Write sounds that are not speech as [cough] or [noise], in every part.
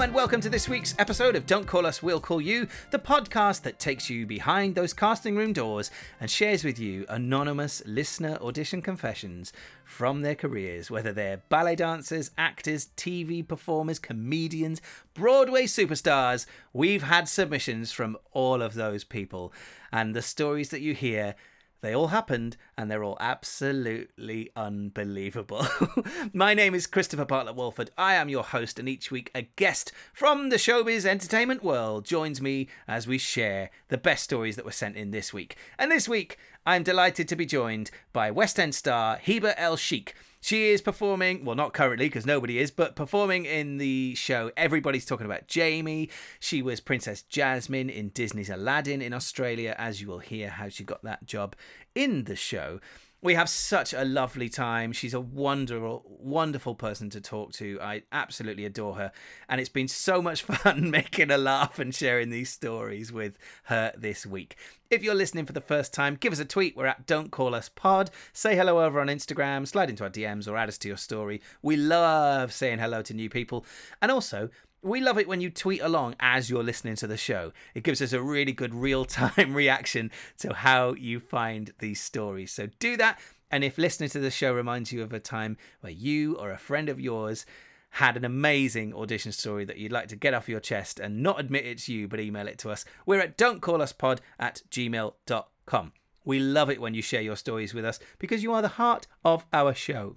And welcome to this week's episode of Don't Call Us, We'll Call You, the podcast that takes you behind those casting room doors and shares with you anonymous listener audition confessions from their careers, whether they're ballet dancers, actors, TV performers, comedians, Broadway superstars. We've had submissions from all of those people, and the stories that you hear they all happened and they're all absolutely unbelievable. [laughs] My name is Christopher Bartlett Walford. I am your host, and each week a guest from the showbiz entertainment world joins me as we share the best stories that were sent in this week. And this week, I'm delighted to be joined by West End star Hiba Elchikhe she is performing, well, not currently because nobody is, but performing in the show Everybody's Talking About Jamie. She was Princess Jasmine in Disney's Aladdin in Australia, as you will hear how she got that job in the show we have such a lovely time. She's a wonderful, wonderful person to talk to. I absolutely adore her. And it's been so much [laughs] fun making her laugh and sharing these stories with her this week. If you're listening for the first time, give us a tweet. We're at Don't Call Us Pod. Say hello over on Instagram, slide into our DMs, or add us to your story. We love saying hello to new people. And also, we love it when you tweet along as you're listening to the show. It gives us a really good real time [laughs] reaction to how you find these stories. So do that. And if listening to the show reminds you of a time where you or a friend of yours had an amazing audition story that you'd like to get off your chest and not admit it's you, but email it to us, we're at don'tcalluspod at gmail.com. We love it when you share your stories with us because you are the heart of our show.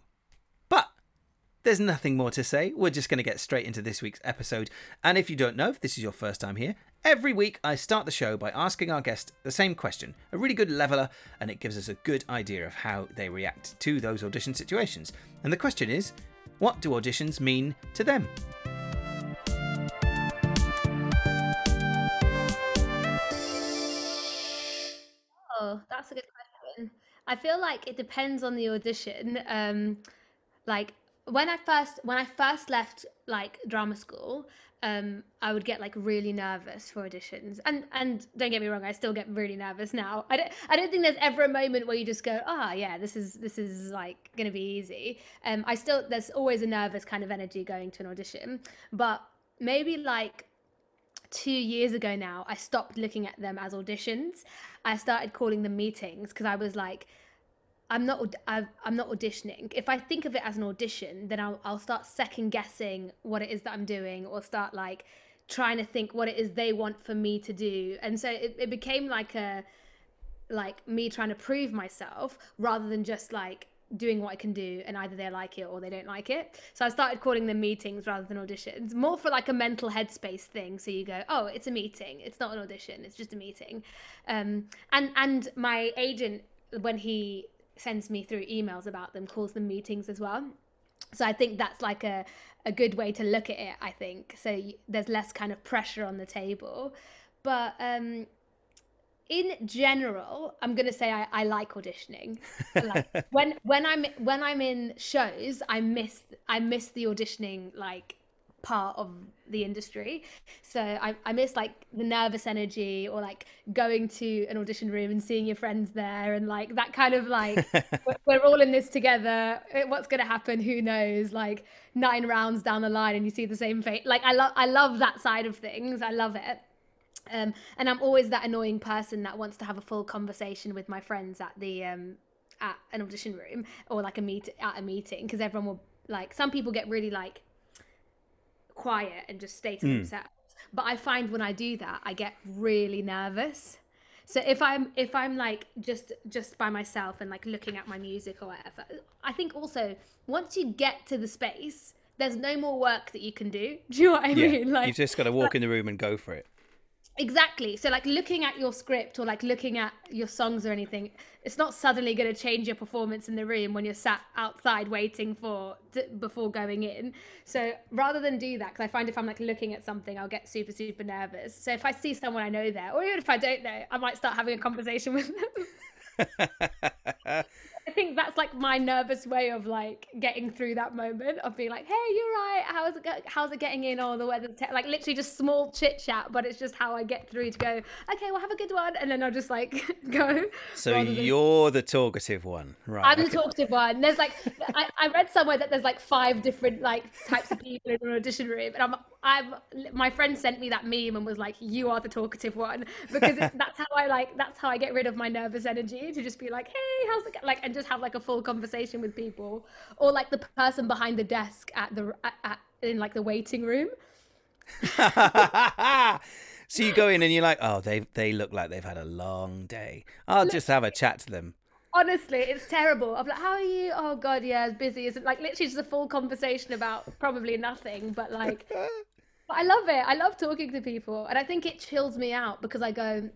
There's nothing more to say. We're just going to get straight into this week's episode. And if you don't know, if this is your first time here, every week I start the show by asking our guest the same question, a really good leveler, and it gives us a good idea of how they react to those audition situations. And the question is what do auditions mean to them? Oh, that's a good question. I feel like it depends on the audition. Um, like when I first when I first left like drama school, um, I would get like really nervous for auditions, and and don't get me wrong, I still get really nervous now. I don't I don't think there's ever a moment where you just go, ah, oh, yeah, this is this is like gonna be easy. Um, I still there's always a nervous kind of energy going to an audition, but maybe like two years ago now, I stopped looking at them as auditions. I started calling them meetings because I was like I'm not i am not auditioning. If I think of it as an audition, then I'll, I'll start second guessing what it is that I'm doing, or start like trying to think what it is they want for me to do. And so it, it became like a like me trying to prove myself rather than just like doing what I can do and either they like it or they don't like it. So I started calling them meetings rather than auditions, more for like a mental headspace thing. So you go, oh, it's a meeting. It's not an audition. It's just a meeting. Um, and and my agent when he sends me through emails about them, calls them meetings as well. So I think that's like a, a good way to look at it, I think. So you, there's less kind of pressure on the table. But um, in general, I'm gonna say I, I like auditioning. like [laughs] when when I'm when I'm in shows, I miss I miss the auditioning like part of the industry. So I, I miss like the nervous energy or like going to an audition room and seeing your friends there and like that kind of like [laughs] we're, all in this together. What's gonna happen? Who knows? Like nine rounds down the line and you see the same fate. Like I love I love that side of things. I love it. Um, and I'm always that annoying person that wants to have a full conversation with my friends at the um, at an audition room or like a meet at a meeting because everyone will like some people get really like quiet and just stay to mm. themselves. But I find when I do that, I get really nervous. So if I'm if I'm like just just by myself and like looking at my music or whatever, I think also once you get to the space, there's no more work that you can do. [laughs] Do you know what I yeah, mean? Like you've just got to walk like, in the room and go for it. Exactly. So like looking at your script or like looking at your songs or anything, it's not suddenly going to change your performance in the room when you're sat outside waiting for to, before going in. So rather than do that, because I find if I'm like looking at something, I'll get super super nervous. So if I see someone I know there, or even if I don't know, I might start having a conversation with them. [laughs] [laughs] I think that's like my nervous way of like getting through that moment of being like, "Hey, you're right. How's it? Go- how's it getting in? Or the weather? Te-? Like literally just small chit chat, but it's just how I get through to go. Okay, well, have a good one, and then I'll just like [laughs] go. So you're the talkative one, right? I'm okay. the talkative one. There's like I, I read somewhere that there's like five different like types of people in an audition room, and I'm I'm my friend sent me that meme and was like, "You are the talkative one," because it, that's how I like. That's how I get rid of my nervous energy to just be like, "Hey, how's it?" Like, and just have like a full conversation with people, or like the person behind the desk at the at, at, in like the waiting room. [laughs] so you go in and you're like, "Oh, they they look like they've had a long day. I'll just have a chat to them." Honestly, it's terrible. I'm like, how are you? Oh God, yeah, it's busy. It's like literally just a full conversation about probably nothing, but like, [laughs] I love it. I love talking to people, and I think it chills me out because I go,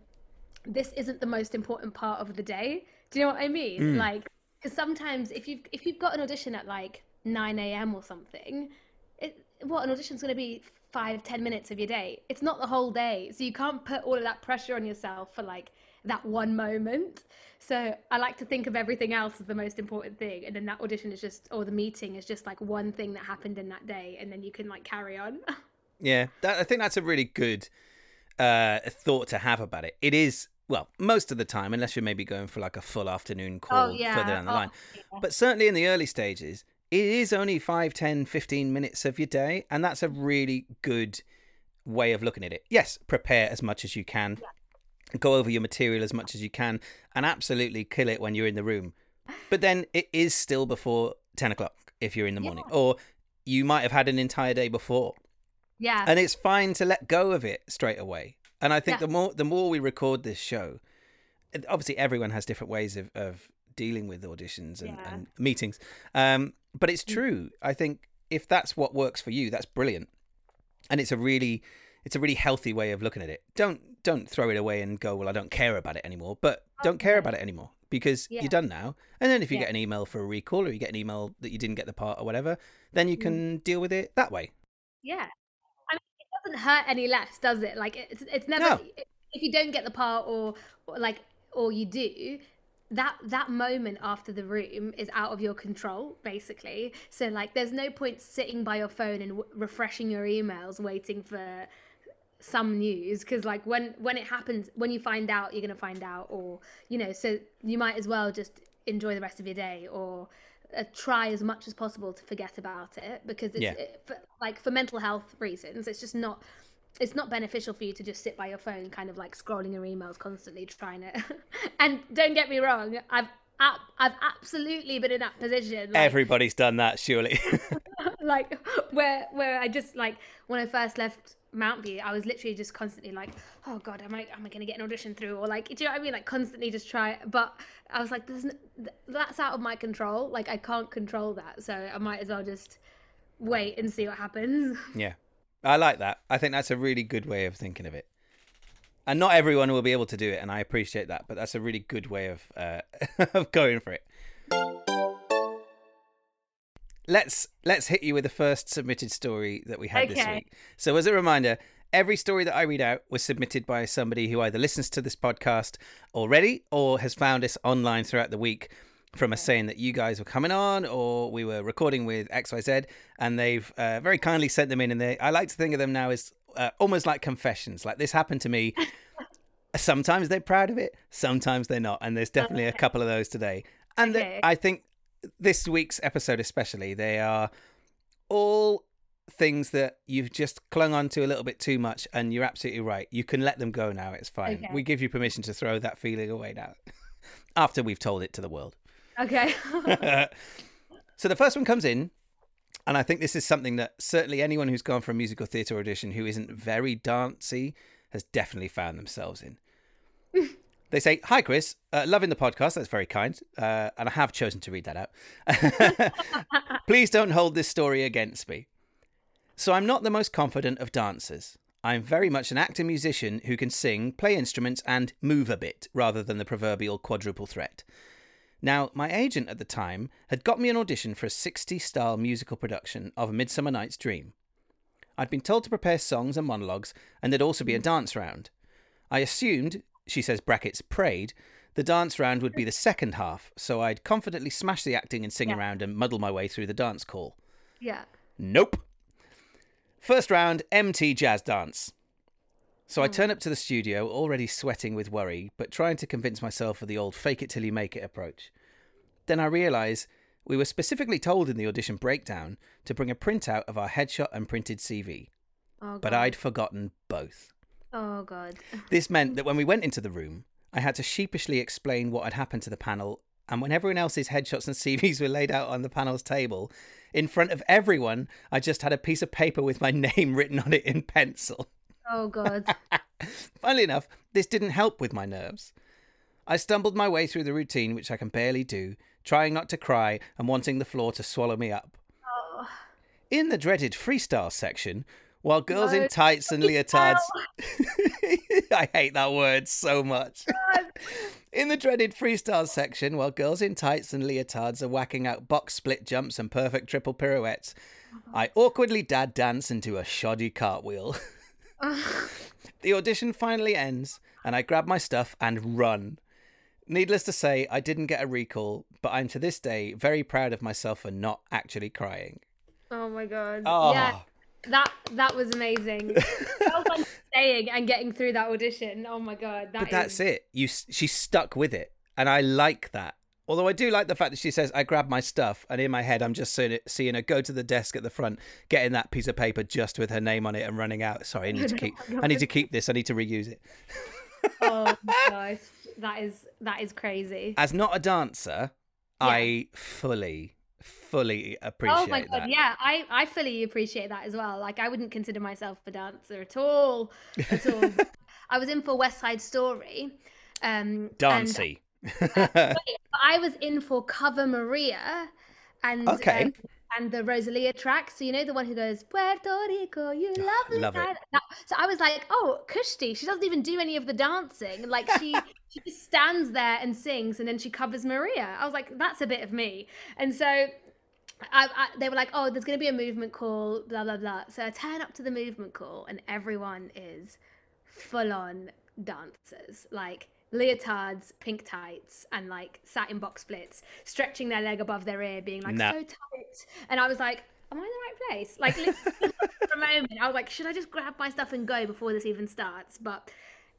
this isn't the most important part of the day. Do you know what I mean? Mm. Like, because sometimes if you've if you've got an audition at like 9 a.m. or something, it, what an audition's going to be five ten minutes of your day. It's not the whole day, so you can't put all of that pressure on yourself for like that one moment. So I like to think of everything else as the most important thing, and then that audition is just, or the meeting is just like one thing that happened in that day, and then you can like carry on. [laughs] yeah, that, I think that's a really good uh, thought to have about it. It is well, most of the time, unless you're maybe going for like a full afternoon oh, call oh, yeah. further down the oh, line. Yeah. But certainly in the early stages, it is only 5, 10, 15 minutes of your day. And that's a really good way of looking at it. Yes, prepare as much as you can. Yeah go over your material as much as you can and absolutely kill it when you're in the room. But then it is still before 10 o'clock if you're in the morning, or you might have had an entire day before. Yeah. And it's fine to let go of it straight away. And I think yeah. the more the more we record this show, obviously everyone has different ways of, of dealing with auditions and, yeah. and meetings. Um, but it's mm. true. I think if that's what works for you, that's brilliant. And it's a really it's a really healthy way of looking at it. Don't don't throw it away and go, well, I don't care about it anymore. But don't care about it anymore because yeah. you're done now. And then if you yeah. get an email for a recall or you get an email that you didn't get the part or whatever, then you mm. can mm. deal with it that way. Yeah, I mean, it doesn't hurt any less, does it? Like it's it's never no. if you don't get the part or, or like or you do that that moment after the room is out of your control basically so like there's no point sitting by your phone and w- refreshing your emails waiting for some news because like when when it happens when you find out you're going to find out or you know so you might as well just enjoy the rest of your day or uh, try as much as possible to forget about it because it's yeah. it, for, like for mental health reasons it's just not it's not beneficial for you to just sit by your phone kind of like scrolling your emails constantly trying to [laughs] and don't get me wrong i've I've absolutely been in that position. Like, Everybody's done that, surely. [laughs] like [laughs] where where I just like when I first left Mountview, I was literally just constantly like, oh god, am I am I gonna get an audition through? Or like, do you know what I mean? Like constantly just try. But I was like, there's that's out of my control. Like I can't control that, so I might as well just wait and see what happens. [laughs] Yeah, I like that. I think that's a really good way of thinking of it. And not everyone will be able to do it, and I appreciate that. But that's a really good way of uh, [laughs] of going for it let's let's hit you with the first submitted story that we had okay. this week. So as a reminder, every story that I read out was submitted by somebody who either listens to this podcast already or has found us online throughout the week from us saying that you guys were coming on or we were recording with XYZ and they've uh, very kindly sent them in and they I like to think of them now as uh, almost like confessions like this happened to me [laughs] sometimes they're proud of it sometimes they're not and there's definitely okay. a couple of those today and okay. the, I think this week's episode, especially, they are all things that you've just clung on to a little bit too much, and you're absolutely right. You can let them go now. It's fine. Okay. We give you permission to throw that feeling away now, [laughs] after we've told it to the world. Okay. [laughs] [laughs] so the first one comes in, and I think this is something that certainly anyone who's gone for a musical theatre audition who isn't very dancey has definitely found themselves in. They say, Hi, Chris. Uh, loving the podcast. That's very kind. Uh, and I have chosen to read that out. [laughs] Please don't hold this story against me. So, I'm not the most confident of dancers. I'm very much an actor musician who can sing, play instruments, and move a bit rather than the proverbial quadruple threat. Now, my agent at the time had got me an audition for a 60 style musical production of A Midsummer Night's Dream. I'd been told to prepare songs and monologues, and there'd also be a dance round. I assumed, she says brackets prayed the dance round would be the second half so i'd confidently smash the acting and sing yeah. around and muddle my way through the dance call yeah nope first round mt jazz dance so I hmm. turn up to the studio, already sweating with worry, but trying to convince myself of the old fake it till you make it approach. Then I realise we were specifically told in the audition breakdown to bring a printout of our headshot and printed CV. Oh, but I'd forgotten both. Oh god. This meant that when we went into the room, I had to sheepishly explain what had happened to the panel. And when everyone else's headshots and [laughs] CVs were laid out on the panel's table, in front of everyone, I just had a piece of paper with my [laughs] name written on it in pencil. Oh god. [laughs] Funnily enough, this didn't help with my nerves. I stumbled my way through the routine, which I can barely do, trying not to cry and wanting the floor to swallow me up. Oh. In the dreaded freestyle section, while girls No, in tights and leotards. [laughs] I hate that word so much. [laughs] In the dreaded freestyle section, while girls in tights and leotards are whacking out box split jumps and perfect triple pirouettes, I uh-huh. awkwardly dad dance into a shoddy cartwheel. [laughs] the audition finally ends, and I grab my stuff and run. Needless to say, I didn't get a recall, but I'm to this day very proud of myself for not actually crying. Oh my god. Oh, Yeah, that that was amazing. [laughs] staying and getting through that audition. Oh my god. That but that's is- it. You, she stuck with it, and I like that. Although I do like the fact that she says, "I grabbed my stuff," and in my head, I'm just seeing, it, seeing her go to the desk at the front, getting that piece of paper just with her name on it, and running out. Sorry, I need to [laughs] keep. Oh I need to keep this. I need to reuse it. Oh my [laughs] gosh. That is that is crazy. As not a dancer, I fully, fully appreciate Oh my god, that. yeah, I I fully appreciate that as well. Like I wouldn't consider myself a dancer at all, at all. [laughs] I was in for West Side Story, um, and Dancey. [laughs] [laughs] I was in for Cover Maria, and Okay. um, and the Rosalia track. So you know the one who goes Puerto Rico, you ah, love it. island." That- so I was like, oh, Kushti, she doesn't even do any of the dancing. Like she [laughs] she just stands there and sings, and then she covers Maria. I was like, that's a bit of me. And so I, I, they were like, oh, there's going to be a movement call, blah, blah, blah. So I turn up to the movement call, and everyone is full on dancers, like leotards, pink tights, and like satin box splits, stretching their leg above their ear, being like Nah. so tight. And I was like, am I in the right place? Like, [laughs] for a moment, I was like, should I just grab my stuff and go before this even starts? But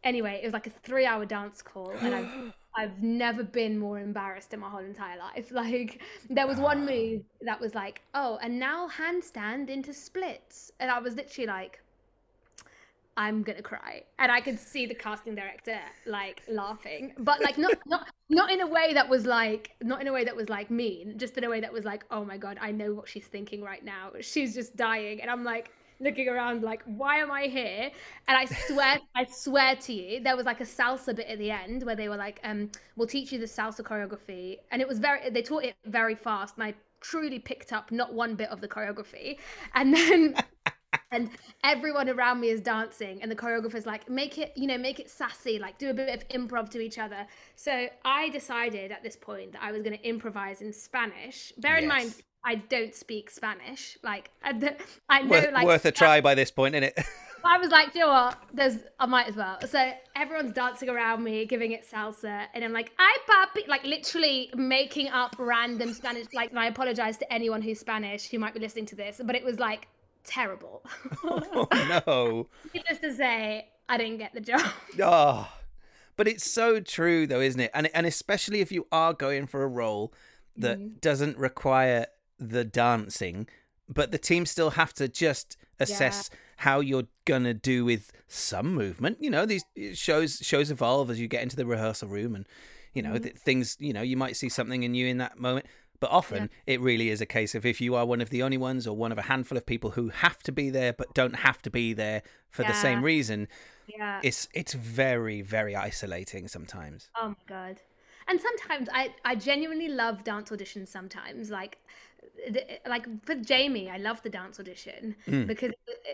anyway, it was like a three hour dance call, and I've [gasps] I've never been more embarrassed in my whole entire life. [laughs] Like there was one move that was like, oh, and now handstand into splits, and I was literally like, I'm gonna cry, and I could see the casting director like laughing, but like not not not in a way that was like not in a way that was like mean, just in a way that was like, oh my god, I know what she's thinking right now. She's just dying, and I'm like looking around like why am i here? And i swear i swear to you there was like a salsa bit at the end where they were like um we'll teach you the salsa choreography. And it was very they taught it very fast. And i truly picked up not one bit of the choreography. And then and everyone around me is dancing and the choreographer's like make it you know make it sassy like do a bit of improv to each other so i decided at this point that i was going to improvise in spanish bear in mind i don't speak spanish like [laughs] I, know worth, like worth a try by this point, isn't it? [laughs] I was like, "Do you know what? There's, I might as well. So everyone's dancing around me, giving it salsa, and I'm like, "I papi," like literally making up random Spanish. Like, and I apologize to anyone who's Spanish who might be listening to this, but it was like terrible. [laughs] [laughs] oh no. Needless to say, I didn't get the job. Oh, [laughs] but it's so true, though, isn't it? And and especially if you are going for a role that Mm-hmm. doesn't require the dancing, but the team still have to just assess how you're gonna do with some movement. You know, these shows shows evolve as you get into the rehearsal room, and you know Mm-hmm. th- things. You know, you might see something in you in that moment. But often it really is a case of if you are one of the only ones or one of a handful of people who have to be there but don't have to be there for the same reason, yeah. it's it's very very isolating sometimes Oh my god. And sometimes I I genuinely love dance auditions sometimes like like for Jamie I love the dance audition Mm. because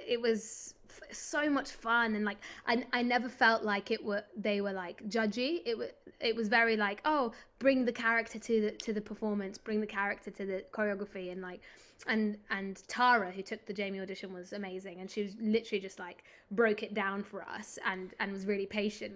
it, was so much fun and like I, I never felt like it were they were like judgy. It was it was very like oh bring the character to the to the performance bring the character to the choreography. And like and and Tara who took the Jamie audition was amazing. And she was literally just like broke it down for us and and was really patient.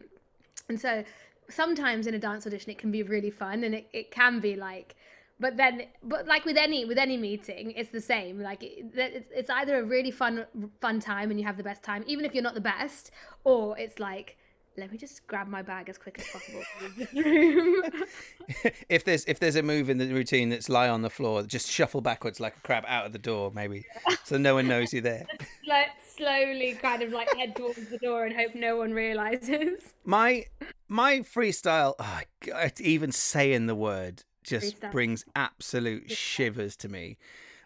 And so sometimes in a dance audition it can be really fun and it, it can be like but then but like with any with any meeting it's the same. Like it, it's, either a really fun fun time and you have the best time even if you're not the best or it's like let me just grab my bag as quick as possible from this room. [laughs] If there's if there's a move in the routine that's lie on the floor just shuffle backwards like a crab out of the door maybe so no one knows you're there. [laughs] Let's slowly kind of like head towards the door and hope no one realizes. My my freestyle, oh, God, even saying the word just brings absolute shivers to me.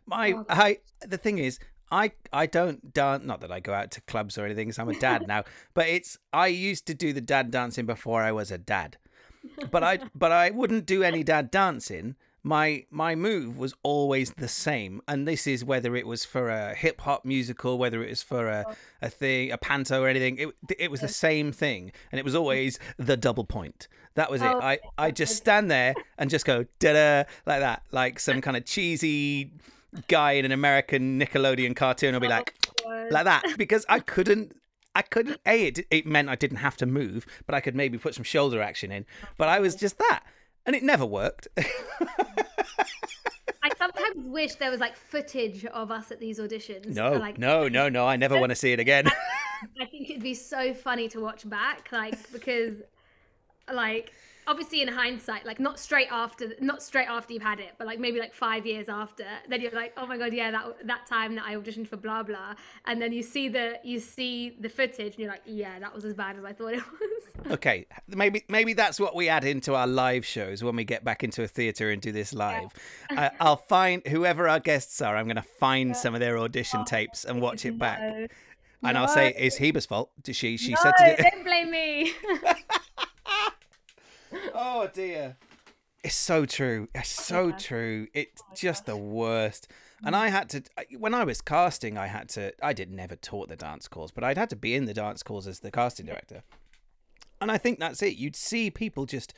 My Oh, I the thing is, I I don't dance. Not that I go out to clubs or anything. 'cause I'm a dad now, [laughs] but it's I used to do the dad dancing before I was a dad. But I but I wouldn't do any dad dancing. My my move was always the same, and this is whether it was for a hip hop musical, whether it was for a, a thing, a panto or anything. It it was the same thing, and it was always the double point. That was it. Oh, I I just stand there and just go da da like that, like some kind of cheesy guy in an American Nickelodeon cartoon. I'll be like like that [laughs] because I couldn't. I couldn't. A, it, it meant I didn't have to move, but I could maybe put some shoulder action in. But I was just that, and it never worked. [laughs] I sometimes wish there was like footage of us at these auditions. no, like, no, no, no. I never want to see it again. I think it'd be so funny to watch back, like because, like, obviously in hindsight, like not straight after, not straight after you've had it, but like maybe like five years after, then you're like, oh my god, yeah, that that time that I auditioned for blah blah, and then you see the you see the footage, and you're like, yeah, that was as bad as I thought it [laughs] was. okay, maybe maybe that's what we add into our live shows when we get back into a theater and do this live. I, I'll find whoever our guests are. I'm going to find some of their audition oh, tapes and [laughs] watch it back, No. and I'll say it's Hiba's fault. She she No, said to do. don't blame me. [laughs] Oh dear. It's so true. It's so Yeah. true. It's just the worst. And I had to when I was casting, I had to I did never taught the dance calls, but I'd had to be in the dance calls as the casting director. And I think that's it. You'd see people just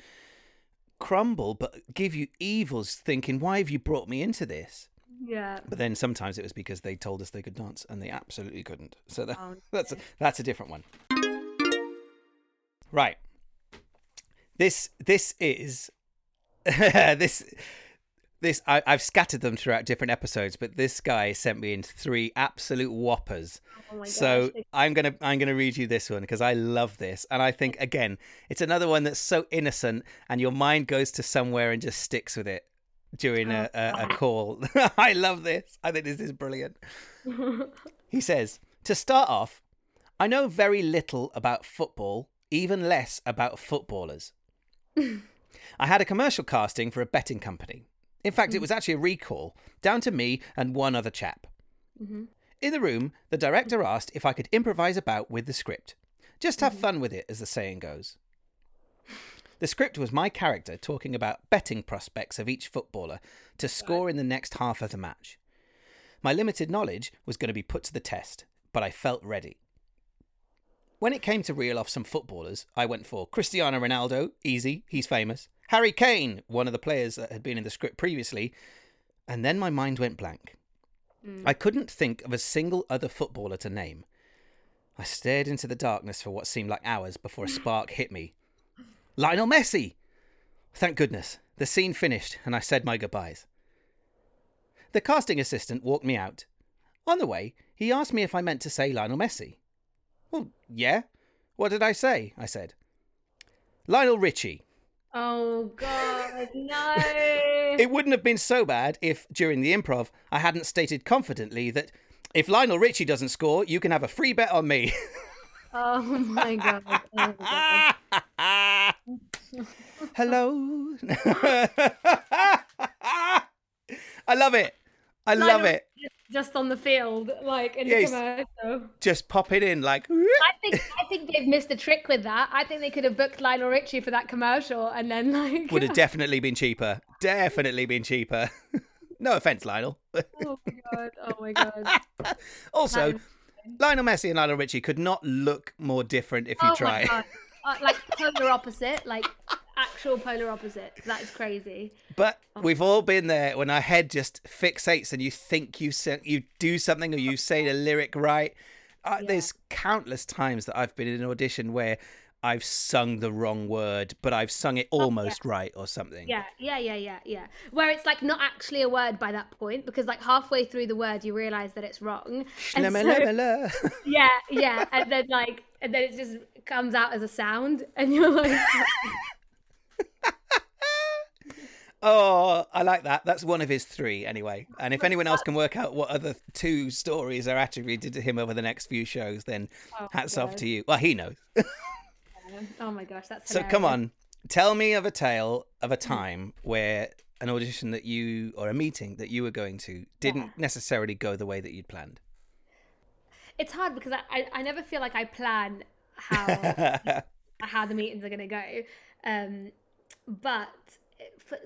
crumble but give you evils thinking, "Why have you brought me into this?" yeah. But then sometimes it was because they told us they could dance and they absolutely couldn't. So that, Oh, [laughs] that's a, that's a different one. Right. This this is [laughs] this this I, I've scattered them throughout different episodes, but this guy sent me in three absolute whoppers. Oh so. [laughs] I'm gonna I'm gonna read you this one because I love this, and I think again it's another one that's so innocent, and your mind goes to somewhere and just sticks with it during a, a, a oh. call. [laughs] I love this. I think this is brilliant. He says, To start off, I know very little about football, even less about footballers. I had a commercial casting for a betting company. In fact, it was actually a recall, down to me and one other chap. Mm-hmm. In the room, the director asked if I could improvise about with the script. Just have fun with it, as the saying goes. The script was my character talking about betting prospects of each footballer to score in the next half of the match. My limited knowledge was going to be put to the test, but I felt ready. When it came to reel off some footballers, I went for Cristiano Ronaldo, easy, he's famous. Harry Kane, one of the players that had been in the script previously. And then my mind went blank. Mm. I couldn't think of a single other footballer to name. I stared into the darkness for what seemed like hours before a [laughs] spark hit me. Lionel Messi! Thank goodness. The scene finished and I said my goodbyes. The casting assistant walked me out. On the way, he asked me if I meant to say Lionel Messi. Well, yeah. What did I say? I said. Lionel Richie. Oh god, [laughs] no. It wouldn't have been so bad if, during the improv, I hadn't stated confidently that if Lionel Richie doesn't score, you can have a free bet on me. [laughs] oh my god. Oh my god. [laughs] Hello. I love it. I love it. Just on the field, like in Yes. the commercial. Just pop it in like. I think I think they've missed a trick with that. I think they could have booked Lionel Richie for that commercial and then like Would have [laughs] definitely been cheaper. Definitely been cheaper. [laughs] no offense, Lionel. [laughs] Oh my god. Oh my god. also, Lionel Messi and Lionel Richie could not look more different if you oh try. my god. Uh, like polar opposite, like actual polar opposite. That is crazy. But Oh. we've all been there when our head just fixates and you think you you do something or you say the lyric right. Uh, Yeah. There's countless times that I've been in an audition where I've sung the wrong word, but I've sung it almost right or something. Oh, Yeah, yeah, yeah, yeah, yeah. Where it's like not actually a word by that point because like halfway through the word you realize that it's wrong. And [laughs] so- [laughs] yeah, yeah, and then like and then it just comes out as a sound and you're like [laughs] Oh, I like that. That's one of his three, anyway. And if anyone else can work out what other two stories are attributed to him over the next few shows, then Oh, hats off to you. Well, he knows. [laughs] Oh my gosh, that's So come on, tell me of a tale of a time where an audition that you or a meeting that you were going to didn't Yeah. necessarily go the way that you'd planned. It's hard because I, I, I never feel like I plan how [laughs] how the meetings are going to go. Um, but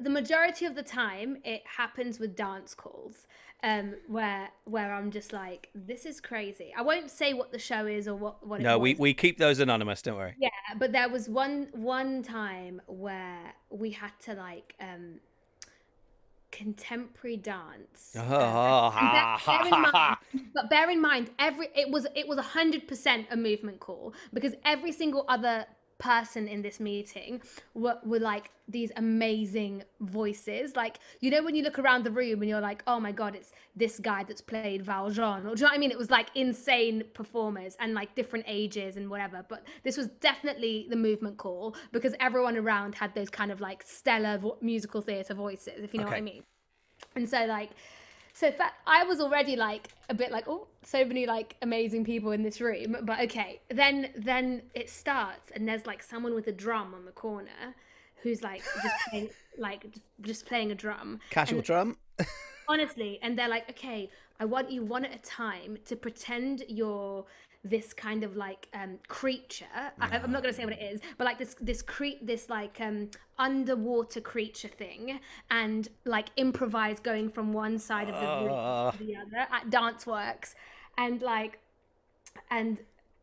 the majority of the time, it happens with dance calls um, where where I'm just like, this is crazy. I won't say what the show is or what what. no, we, we keep those anonymous. Don't worry. Yeah, but there was one one time where we had to like um contemporary dance. Oh, uh, ha, bear- bear ha, mind- but bear in mind, every it was it was a hundred percent a movement call because every single other person in this meeting were, were like these amazing voices. Like you know when you look around the room and you're like, oh my god, it's this guy that's played Valjean. Or do you know what I mean? It was like insane performers and like different ages and whatever. But this was definitely the movement call because everyone around had those kind of like stellar vo- musical theatre voices, if you know what I mean. And so like so fa- I was already like a bit like, oh, so many like amazing people in this room. But okay, then then it starts, and there's like someone with a drum on the corner, who's like just playing [laughs] like just, just playing a drum. Casual And- drum. honestly and they're like okay i want you one at a time to pretend you're this kind of like um creature I, i'm not going to say what it is but like this this cre- this like um underwater creature thing and like improvise going from one side of the room Ah. to the other at dance works. And like and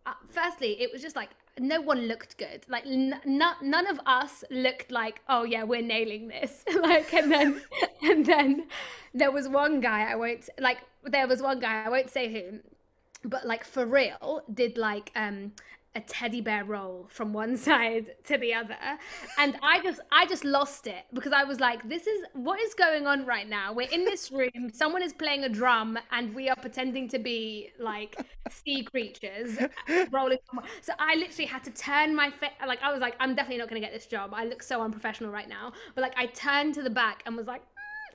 uh, firstly it was just like no one looked good. Like n- n- none of us looked like oh yeah we're nailing this. [laughs] Like and then and then there was one guy i won't like there was one guy i won't say who but like for real did like um a teddy bear roll from one [laughs] side to the other. And i just i just lost it because i was like this is what is going on right now? We're in this room. Someone is playing a drum and we are pretending to be like sea creatures rolling so i literally had to turn my face like i was like i'm definitely not going to get this job. I look so unprofessional right now. But like i turned to the back and was like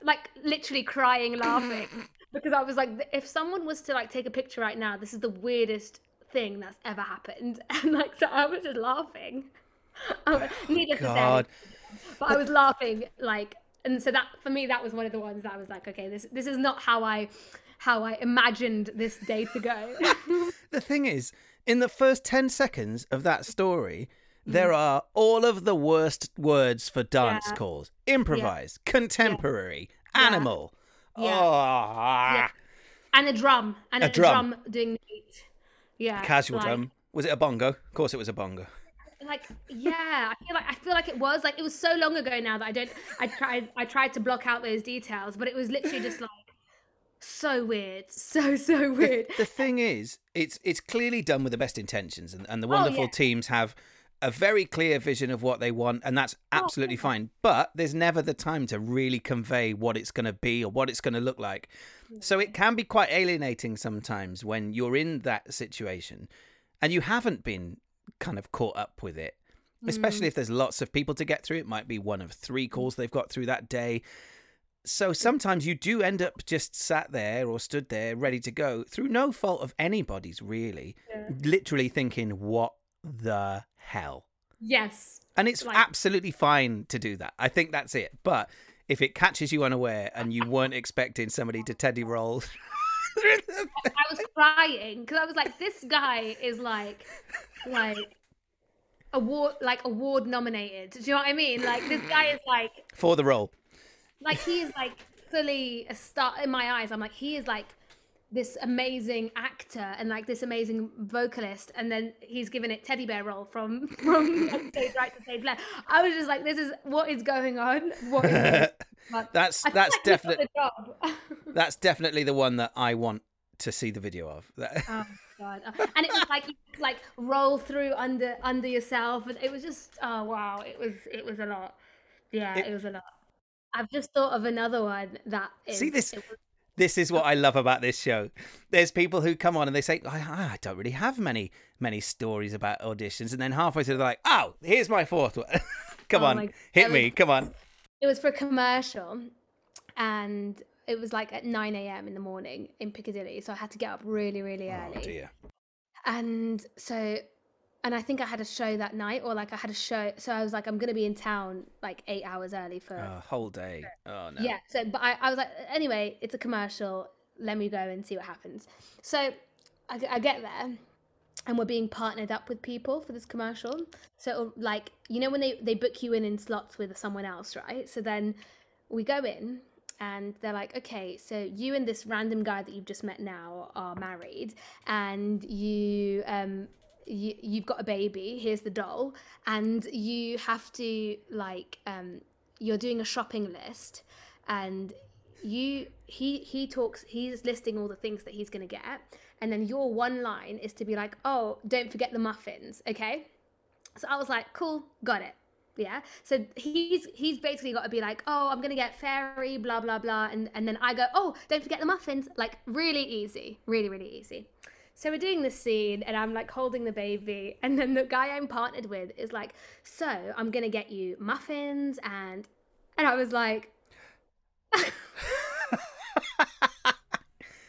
like literally crying laughing because i was like if someone was to like take a picture right now this is the weirdest thing that's ever happened [laughs] and like so i was just laughing [laughs] Um, needless God. to say but i was laughing like and so that for me that was one of the ones that i was like okay this this is not how i how i imagined this day to go [laughs] The thing is, in the first 10 seconds of that story, Mm. there are all of the worst words for dance Yeah. calls improvise, contemporary, animal. Yeah. Oh, Yeah. and a drum and A a, drum. drum. doing the beat yeah Casual like- drum. Was it a bongo? Of course it was a bongo. like yeah i feel like i feel like it was like it was so long ago now that i don't i tried i tried to block out those details but it was literally just like so weird so so weird The thing is, it's it's clearly done with the best intentions, and, and the oh, wonderful Oh, yeah. teams have a very clear vision of what they want, and that's Oh, absolutely fine. But there's never the time to really convey what it's going to be or what it's going to look like. So it can be quite alienating sometimes when you're in that situation and you haven't been kind of caught up with it. Especially mm. if there's lots of people to get through. It might be one of three mm. calls they've got through that day. So sometimes you do end up just sat there or stood there ready to go through no fault of anybody's, really. Yeah. Literally thinking, what the hell? yes And it's Like- absolutely fine to do that. I think that's it. But if it catches you unaware and you weren't expecting somebody to teddy roll. [laughs] [laughs] i was crying because i was like this guy is like like award like award nominated do you know what i mean like this guy is like for the role. like he is like fully a star in my eyes i'm like he is like this amazing actor and like this amazing vocalist and then he's given it teddy bear role from [laughs] from stage right to stage left i was just like this is what is going on what is going [laughs] on? But That's I that's like definitely the job. [laughs] that's definitely the one that I want to see the video of. That- oh god uh, and it was like you like roll through under under yourself and it was just oh wow it was it was a lot yeah It- it, was a lot i've just thought of another one that is See, this- This is what I love about this show. There's people who come on and they say, I, I don't really have many many stories about auditions, and then halfway through they're like, Oh, here's my fourth one. [laughs] come Oh on, hit that me, come on. it was for a commercial, and it was like at 9 a.m. in the morning in Piccadilly. So I had to get up really, really early. Oh early. dear. And so, and I think I had a show that night, or like I had a show. So I was like, I'm going to be in town like eight hours early for. A whole day. Oh no. Yeah. So, but I, I was like, anyway, it's a commercial. Let me go and see what happens. So I, I get there and we're being partnered up with people for this commercial. So like, you know, when they, they book you in in slots with someone else, right? So then we go in and they're like, okay, so you and this random guy that you've just met now are married and you, um, you, you've got a baby here's the doll and you have to like um you're doing a shopping list and you he he talks he's listing all the things that he's going to get and then your one line is to be like oh don't forget the muffins okay? So i was like cool got it. Yeah? So he's he's basically got to be like oh i'm gonna get fairy blah blah blah and and then i go oh don't forget the muffins like really easy really really easy so we're doing this scene and i'm like holding the baby and then the guy i'm partnered with is like so i'm gonna get you muffins and and i was like [laughs]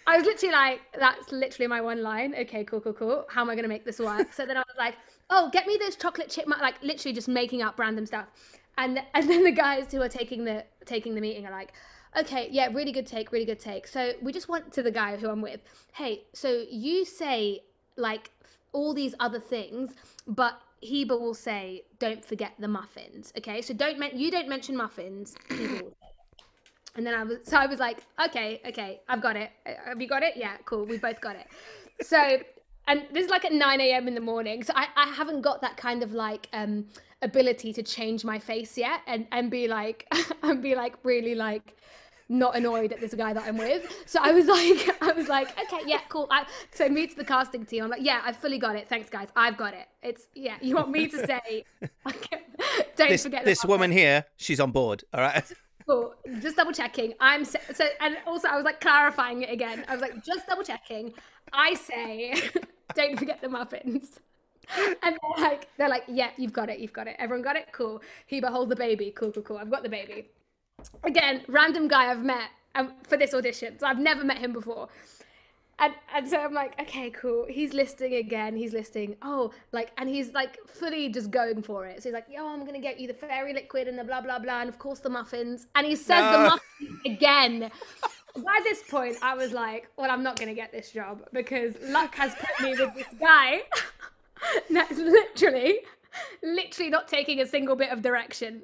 I was literally like, that's literally my one line. Okay, cool, cool, cool. How am I going to make this work? So then I was like, oh, get me those chocolate chip, mu-, like literally just making up random stuff. And and then the guys who are taking the taking the meeting are like, okay, yeah, really good take, really good take. So we just went to the guy who I'm with. Hey, so you say like all these other things, but Hiba will say, don't forget the muffins. Okay, so don't men- you don't mention muffins. And then I was so I was like, okay, okay, I've got it. Uh, Have you got it? Yeah, cool. We both got it. So and this is like at 9 a.m. in the morning. So I, I haven't got that kind of like um ability to change my face yet and, and be like [laughs] and be like really like not annoyed at this guy that I'm with. So I was [laughs] like, I was like, okay, yeah, cool. I, so me to the casting team. I'm like, yeah, I fully got it. Thanks, guys. I've got it. It's yeah. You want me to [laughs] say, don't This forget this woman here, she's on board. All right. [laughs] Cool. Just double checking. I'm so, so, and also I was like clarifying it again. I was like, just double checking. I say, don't forget the muffins. And they're like, they're like, yeah, you've got it, you've got it. Everyone got it. Cool. Hiba, hold the baby. Cool, cool, cool. I've got the baby. Again, random guy I've met um, for this audition. So I've never met him before. And, and so I'm like, okay, cool. He's listing again. He's listing, oh, like, and he's like fully just going for it. So he's like, yo, I'm going to get you the fairy liquid and the blah, blah, blah. And of course, the muffins. And he says the muffins again. By this point, I was like, well, I'm not going to get this job because luck has put me with this guy [laughs] that's literally, literally not taking a single bit of direction.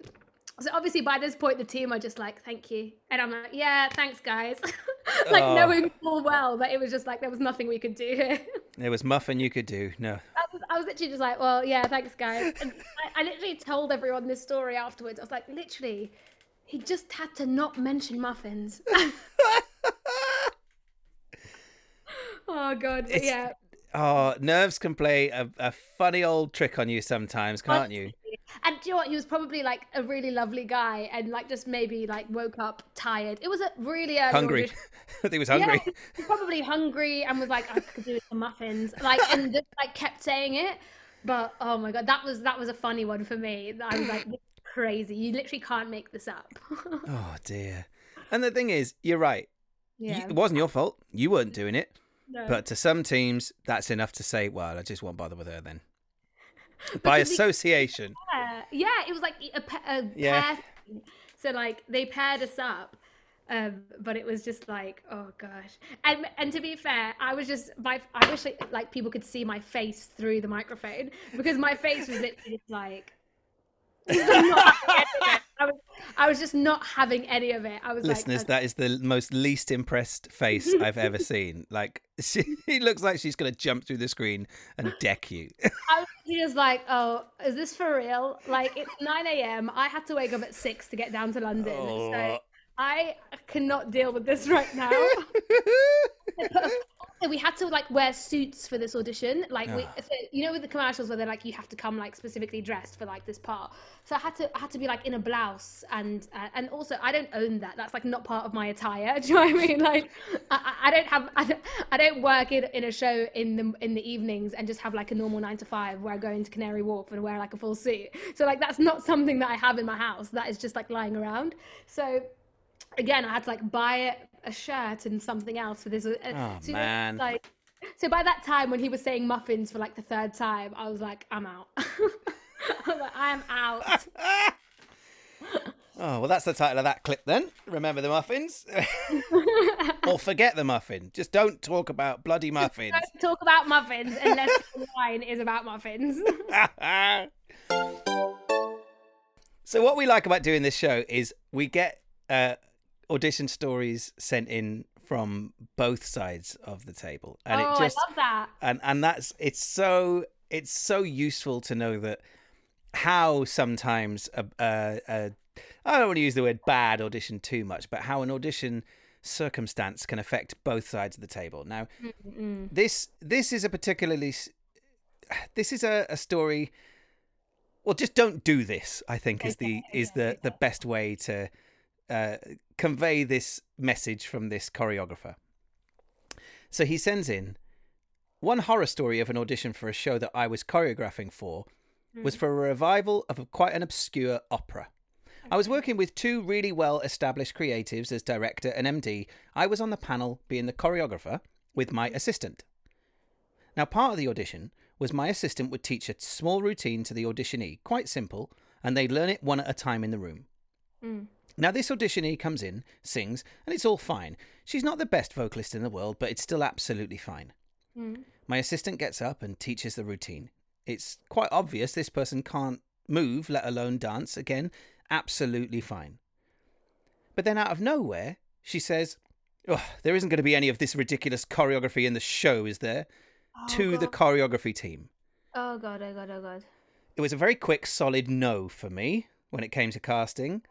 So obviously by this point the team are just like, thank you. And I'm like, yeah, thanks guys. [laughs] like Oh. knowing full well that it was just like there was nothing we could do here. [laughs] There was muffin you could do. No. I was, I was literally just like, well, yeah, thanks guys. And I, I literally told everyone this story afterwards. I was like, literally, he just had to not mention muffins. [laughs] oh god, It's- yeah. Oh, nerves can play a, a funny old trick on you sometimes, can't you? And do you know what? He was probably like a really lovely guy, and like just maybe like woke up tired. It was a really early Hungry. [laughs] he was hungry. Yeah, he was probably hungry and was like, I could do some muffins. Like, and just like kept saying it. But oh my god, that was that was a funny one for me. I was like, crazy. You literally can't make this up. [laughs] Oh dear. And the thing is, you're right. You- yeah. it wasn't your fault. You weren't doing it. no. But to some teams, that's enough to say, well, I just won't bother with her then. [laughs] By Because the- association. yeah, yeah, it was like a, a Yeah. pair. thing. So like they paired us up. Um, but it was just like, oh gosh. And and to be fair, I was just my I wish like, like people could see my face through the microphone because my face was literally like just not having any of it. I was, I was just not having any of it. I was Listeners, like, that is the most least impressed face [laughs] I've ever seen. Like, [laughs] she looks like she's going to jump through the screen and deck you. [laughs] I was just like, oh, is this for real? Like, it's 9 a.m. I had to wake up at 6 to get down to London. So Oh. I cannot deal with this right now. So we had to like wear suits for this audition. Like we, Ah. so, you know, with the commercials where they're like, you have to come like specifically dressed for like this part. So I had to, I had to be like in a blouse, and uh, and also I don't own that. That's like not part of my attire. [laughs] Do you know what I mean? Like, I, I don't have, [laughs] I don't, I don't work in, in a show in the in the evenings and just have like a normal nine to five where I go into Canary Wharf and wear like a full suit. So like that's not something that I have in my house. That is just like lying around. So again, I had to like buy a shirt and something else for this. uh, Oh, so, man. Like, so by that time, when he was saying muffins for like the third time, I was like, I'm out. [laughs] I was like, I am out. [laughs] Oh, well, that's the title of that clip then. Remember the muffins? [laughs] or forget the muffin. Just don't talk about bloody muffins. Don't talk about muffins unless the wine is about muffins. so, what we like about doing this show is we get uh, audition stories sent in from both sides of the table, and oh, it just I love that. and and that's it's so it's so useful to know that how sometimes a, a, a I don't want to use the word bad audition too much, but how an audition circumstance can affect both sides of the table. Now, Mm-mm. this this is a particularly this is a, a story. Well, just don't do this. I think is the is the the best way to uh, convey this message from this choreographer. So he sends in one horror story of an audition for a show that I was choreographing for was for a revival of a, quite an obscure opera. I was working with two really well established creatives as director and MD. I was on the panel being the choreographer with my assistant. Now, part of the audition was my assistant would teach a small routine to the auditionee, quite simple, and they'd learn it one at a time in the room. Mm. Now, this auditionee comes in, sings, and it's all fine. She's not the best vocalist in the world, but it's still absolutely fine. Mm. My assistant gets up and teaches the routine. It's quite obvious this person can't move, let alone dance. Again, absolutely fine. But then out of nowhere, she says, oh, There isn't going to be any of this ridiculous choreography in the show, is there? Oh, to the choreography team. oh god, oh god, oh god. It was a very quick, solid no for me when it came to casting.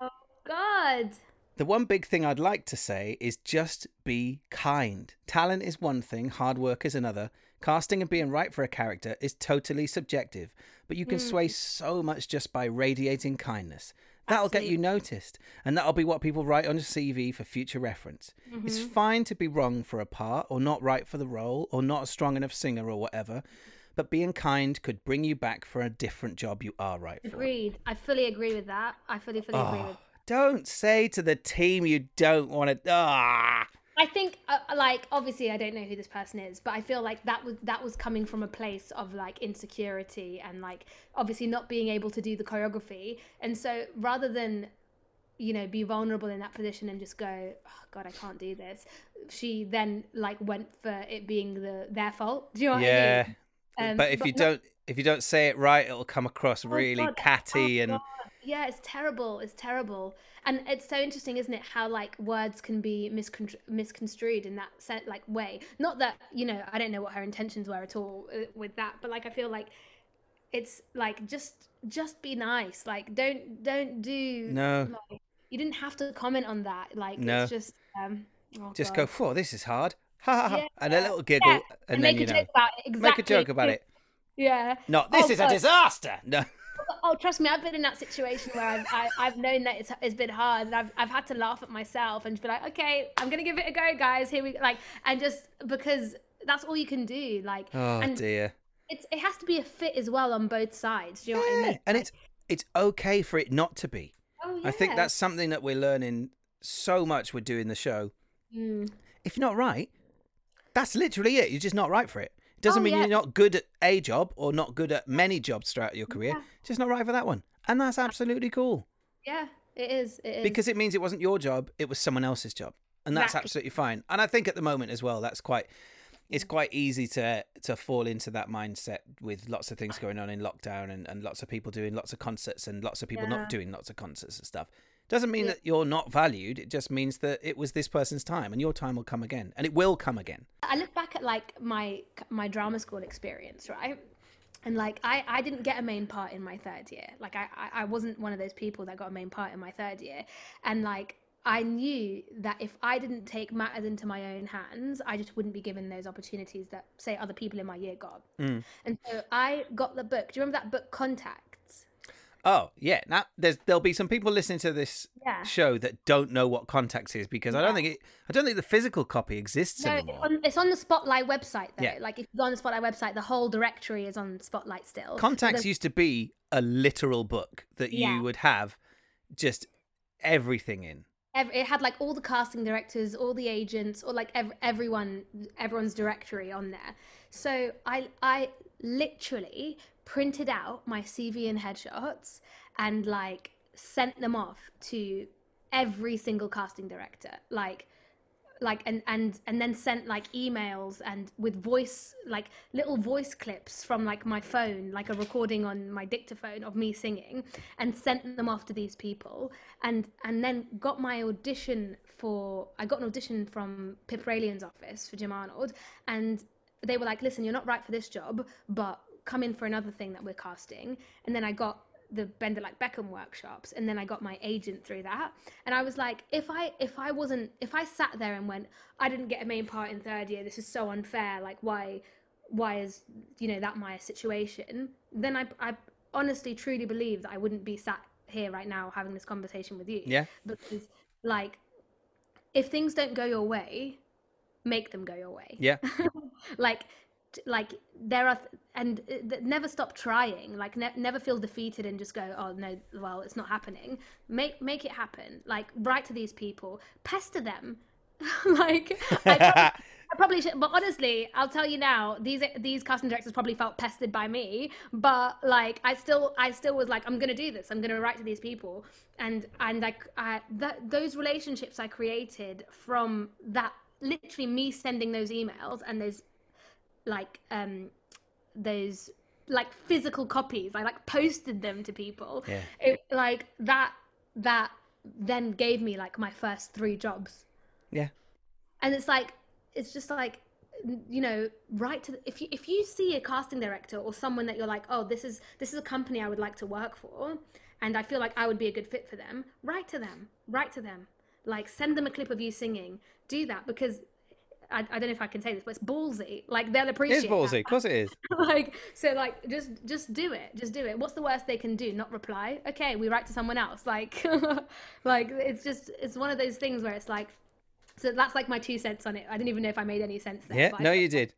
God. The one big thing I'd like to say is just be kind. Talent is one thing, hard work is another. Casting and being right for a character is totally subjective, but you can hmm. sway so much just by radiating kindness. That'll get you noticed, and that'll be what people write on a CV for future reference. It's mm-hmm. fine to be wrong for a part, or not right for the role, or not a strong enough singer, or whatever, but being kind could bring you back for a different job you are right for. Agreed. I fully agree with that. I fully, fully agree Oh, with. Don't say to the team you don't want to. Ah. I think, uh, like, obviously, I don't know who this person is, but I feel like that was that was coming from a place of like insecurity and like obviously not being able to do the choreography, and so rather than you know be vulnerable in that position and just go, oh, God, I can't do this, she then like went for it being the their fault. Do you know what I yeah, mean? Um, but if you not- don't if you don't say it right, it'll come across Oh, really God, catty oh, and God. Yeah it's terrible it's terrible. And it's so interesting isn't it how like words can be miscon- misconstrued in that set like way. Not that you know i don't know what her intentions were at all uh, with that but like i feel like it's like just just be nice. Like don't don't do no, like, you didn't have to comment on that. Like No. it's just um oh just God. go. "Whoa, this is hard." [laughs] Ha ha ha, and a little giggle, yeah, and, and, then make you a know, joke about it. Exactly make a joke about it. yeah. Not this Oh, is a disaster. [laughs] No, Oh, trust me, I've been in that situation where I've, I, I've known that it's, it's been hard, and I've, I've had to laugh at myself and just be like, okay, I'm gonna give it a go, guys. Here we go like, and just because that's all you can do. Like, oh and dear. it's it has to be a fit as well on both sides. Do you know what I mean? and Like, it's it's okay for it not to be. oh, yeah. I think that's something that we're learning so much. We're doing the show. Mm. If you're not right, that's literally it. You're just not right for it. Doesn't Oh, mean yeah. you're not good at a job or not good at many jobs throughout your career. Yeah. Just not right for that one, and that's absolutely cool. yeah, it is. It is. because it means it wasn't your job it was someone else's job and that's Exactly. absolutely fine and i think at the moment as well that's quite it's mm. quite easy to to fall into that mindset with lots of things ah. going on in lockdown and, and lots of people doing lots of concerts and lots of people Yeah. not doing lots of concerts and stuff doesn't mean Yeah. that you're not valued it just means that it was this person's time and your time will come again and it will come again I look back at like my my drama school experience, right? And like I, I didn't get a main part in my third year. Like I, I, wasn't one of those people that got a main part in my third year. And like I knew that if I didn't take matters into my own hands, I just wouldn't be given those opportunities that, say, other people in my year got. Mm. And so I got the book. Do you remember that book, Contacts? Oh yeah, now there's there'll be some people listening to this Yeah. show that don't know what Contacts is because I don't think it. I don't think the physical copy exists No, it's anymore. on, it's on the Spotlight website though. Yeah. Like if you go on the Spotlight website, the whole directory is on Spotlight still. Contacts There's- used to be a literal book that you would have just everything in. it had like all the casting directors, all the agents, or like ev- everyone, everyone's directory on there. So I, I literally printed out my CV and headshots and like sent them off to every single casting director, like, like and and and then sent like emails and with voice like little voice clips from like my phone like a recording on my dictaphone of me singing and sent them off to these people. And and then got my audition for I got an audition from Pippa Ailion's office for Jim Arnold and they were like listen you're not right for this job but come in for another thing that we're casting. And then I got the Bend It Like Beckham workshops and then I got my agent through that. And I was like if I if I wasn't if I sat there and went I didn't get a main part in third year this is so unfair like why why is you know that my situation? Then I I honestly truly believe that I wouldn't be sat here right now having this conversation with you. Yeah. because like if things don't go your way make them go your way. Yeah. [laughs] like like there are and uh, never stop trying like ne- never feel defeated and just go oh no well it's not happening. Make make it happen. Like write to these people pester them. [laughs] Like I probably, [laughs] I probably should but honestly I'll tell you now these these casting directors probably felt pestered by me but like I still I still was like I'm gonna do this. I'm gonna write to these people. And and like I, that those relationships I created from that literally me sending those emails and those like um those like physical copies. I like posted them to people. Yeah. it like that that then gave me like my first three jobs. Yeah. and it's like it's just like you know right to if you if you see a casting director or someone that you're like oh this is this is a company i would like to work for and i feel like i would be a good fit for them write to them write to them. Like send them a clip of you singing. Do that because I, I don't know if I can say this, but it's ballsy. Like they'll It appreciate. is ballsy, of course it is. [laughs] like so, like just just do it. Just do it. What's the worst they can do? Not reply. Okay, we write to someone else. [laughs] Like, like it's just it's one of those things where it's like. So that's like my two cents on it. I didn't even know if I made any sense there. Yeah, no, you did.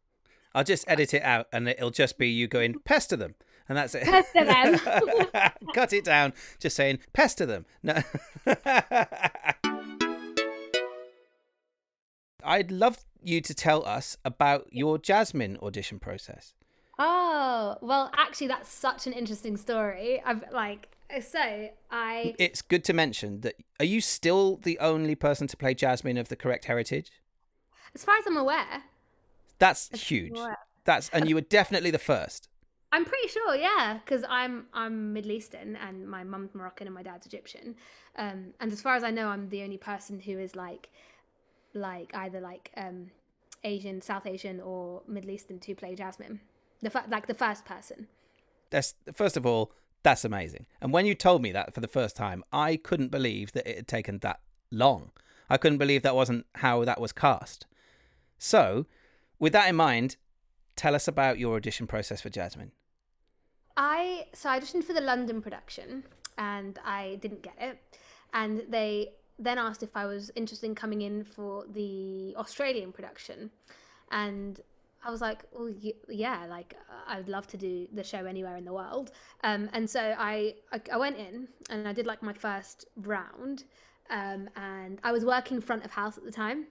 I'll just edit it out, and it'll just be you going pester them, and that's it. Pester them. [laughs] Cut it down, just saying pester them. No. I'd love you to tell us about your Jasmine audition process. Oh well, actually, that's such an interesting story. I've like so I It's good to mention that are you still the only person to play Jasmine of the correct heritage? as far as I'm aware, That's huge. aware. That's and you were definitely the first. [laughs] I'm pretty sure, yeah, because I'm I'm Middle Eastern and my mum's Moroccan and my dad's Egyptian, um, and as far as I know, I'm the only person who is like, like either like um, Asian, South Asian, or Middle Eastern to play Jasmine. The fa- like the first person. That's first of all, that's amazing. And when you told me that for the first time, I couldn't believe that it had taken that long. I couldn't believe that wasn't how that was cast. So, with that in mind, tell us about your audition process for Jasmine. I so I auditioned for the London production and I didn't get it, and they then asked if I was interested in coming in for the Australian production, and I was like, well, y- yeah, like I would love to do the show anywhere in the world, um, and so I, I I went in and I did like my first round, um, and I was working front of house at the time.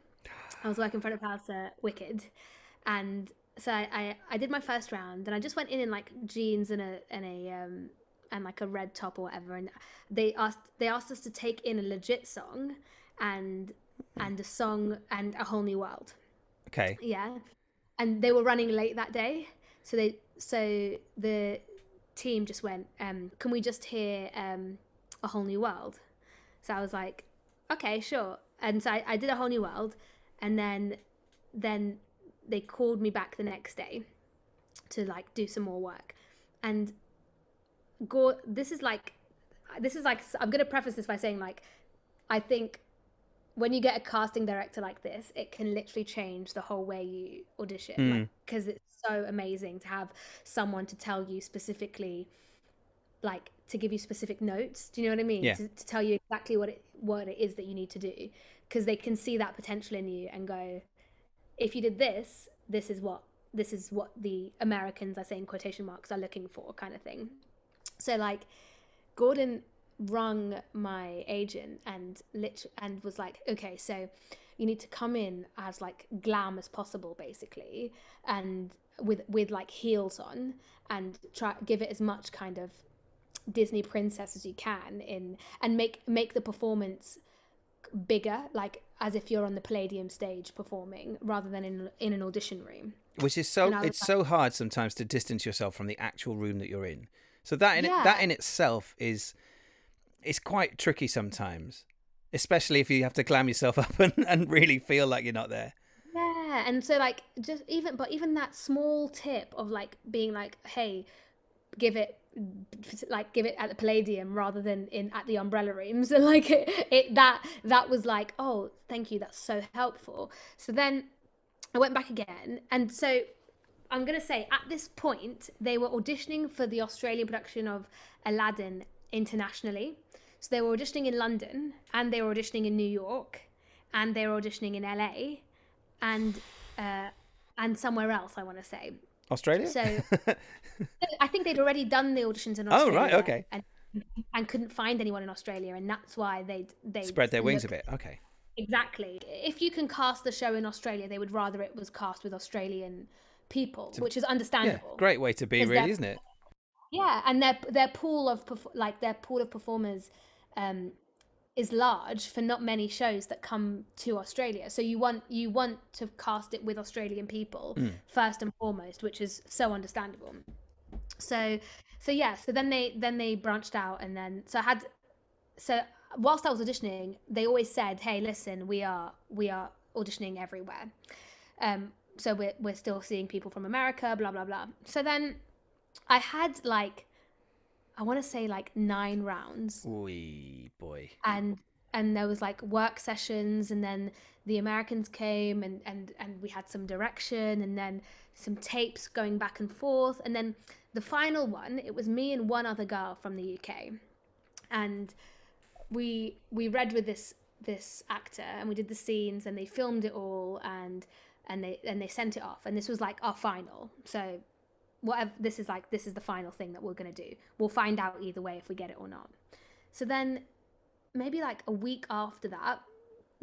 I was working front of house at Wicked, and so I, I, I did my first round and I just went in in like jeans and a and a um and like a red top or whatever and they asked they asked us to take in a legit song and and a song and a whole new world. Okay. yeah. And they were running late that day so they so the team just went um can we just hear um a whole new world? So i was like okay sure. And so i, I did a whole new world and then then they called me back the next day to like do some more work. And go this is like this is like i'm going to preface this by saying like i think when you get a casting director like this, it can literally change the whole way you audition Mm. because it's so amazing to have someone to tell you specifically, like to give you specific notes. Do you know what I mean? Yeah. To, to tell you exactly what it what it is that you need to do because they can see that potential in you and go, if you did this, this is what this is what the Americans, I say in quotation marks, are looking for, kind of thing. So like, Gordon rung my agent and lit and was like, okay, so you need to come in as like glam as possible, basically, and with with like heels on, and try give it as much kind of Disney princess as you can in and make make the performance bigger, like as if you're on the Palladium stage performing, rather than in in an audition room. which is so And I was it's so hard sometimes to distance yourself from the actual room that you're in so that in it, that in itself is it's quite tricky sometimes especially if you have to clam yourself [laughs] up and, and really feel like you're not there Yeah, and so like just even but even that small tip of like being like, hey, give it like give it at the Palladium rather than in at the umbrella rooms. [laughs] And like it, it that that was like, oh, thank you, that's so helpful. So then I went back again, and so I'm gonna say at this point they were auditioning for the Australian production of Aladdin internationally. So they were auditioning in London, and they were auditioning in New York, and they were auditioning in LA, and uh, and somewhere else. I want to say. australia So [laughs] I think they'd already done the auditions in Australia. Oh, right, okay. And, and couldn't find anyone in Australia, and that's why they they spread their wings a bit okay Exactly. If you can cast the show in Australia, they would rather it was cast with Australian people, which is yeah understandable. great way to be really isn't it Yeah, and their their pool of like their pool of performers um, is large for not many shows that come to Australia. So you want you want to cast it with Australian people first and foremost, which is so understandable. So so yeah, so then they then they branched out and then so I had so whilst I was auditioning, they always said, "Hey, listen, we are we are auditioning everywhere." Um, so we're we're still seeing people from America, blah blah blah. So then I had like I want to say like nine rounds. Wee boy. And and there was like work sessions and then the Americans came and and and we had some direction and then some tapes going back and forth. And then the final one it was me and one other girl from the UK and we we read with this this actor and we did the scenes and they filmed it all and and they and they sent it off and this was like our final. So whatever this is like this is the final thing that we're going to do. We'll find out either way if we get it or not. So then maybe like a week after that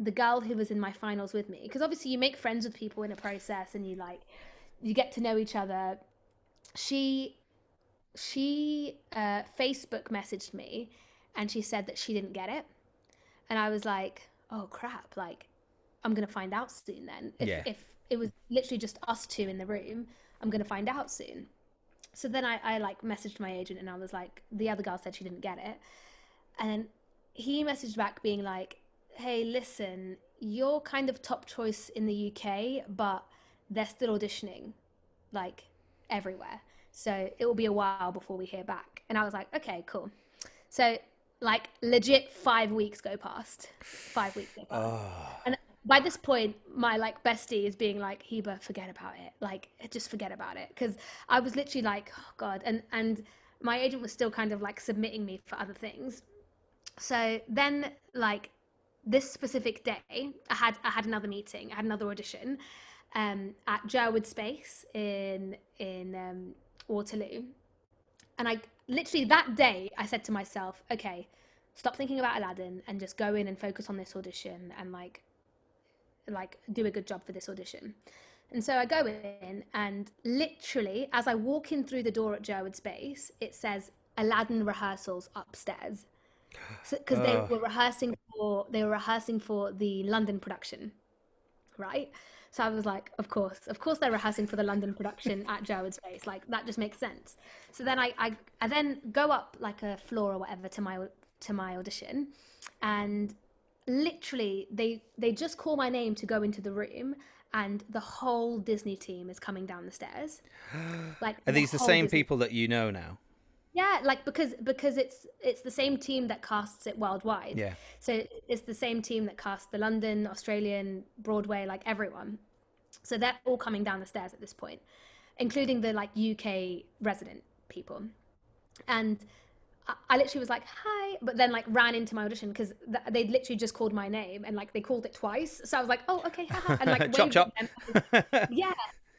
the girl who was in my finals with me because obviously you make friends with people in a process and you like you get to know each other. She she uh, facebook messaged me and she said that she didn't get it. And i was like oh crap like i'm gonna find out soon then. If, Yeah. if it was literally just us two in the room. I'm gonna find out soon. So then I, I like messaged my agent and i was like the other girl said she didn't get it. And then he messaged back being like hey listen you're kind of top choice in the uk but they're still auditioning like everywhere. So it will be a while before we hear back. And i was like okay cool. So like legit five weeks go past. Five weeks go past. Oh and by this point my like bestie is being like Hiba forget about it. Like just forget about it. Because i was literally like oh god. And and my agent was still kind of like submitting me for other things. So then like this specific day i had i had another meeting i had another audition um at Jerwood space in in um waterloo. And i literally that day i said to myself okay stop thinking about aladdin and just go in and focus on this audition and like like do a good job for this audition. And so i go in and literally as i walk in through the door at Jerwood space it says aladdin rehearsals upstairs. Because they Ugh. were rehearsing for they were rehearsing for the london production right? So i was like of course of course they're rehearsing for the london production at Jerwood space like that just makes sense. So then I, I i then go up like a floor or whatever to my to my audition and literally they they just call my name to go into the room and the whole disney team is coming down the stairs [gasps] like are these the same Disney- people that you know now Yeah, like because because it's it's the same team that casts it worldwide. Yeah. So it's the same team that casts the London, Australian, Broadway, like everyone. So they're all coming down the stairs at this point, including the like UK resident people. And I, literally was like, "Hi," but then like ran into my audition because th- they literally just called my name and like they called it twice. So I was like, "Oh, okay," haha," and like [laughs] chop chop. [laughs] yeah.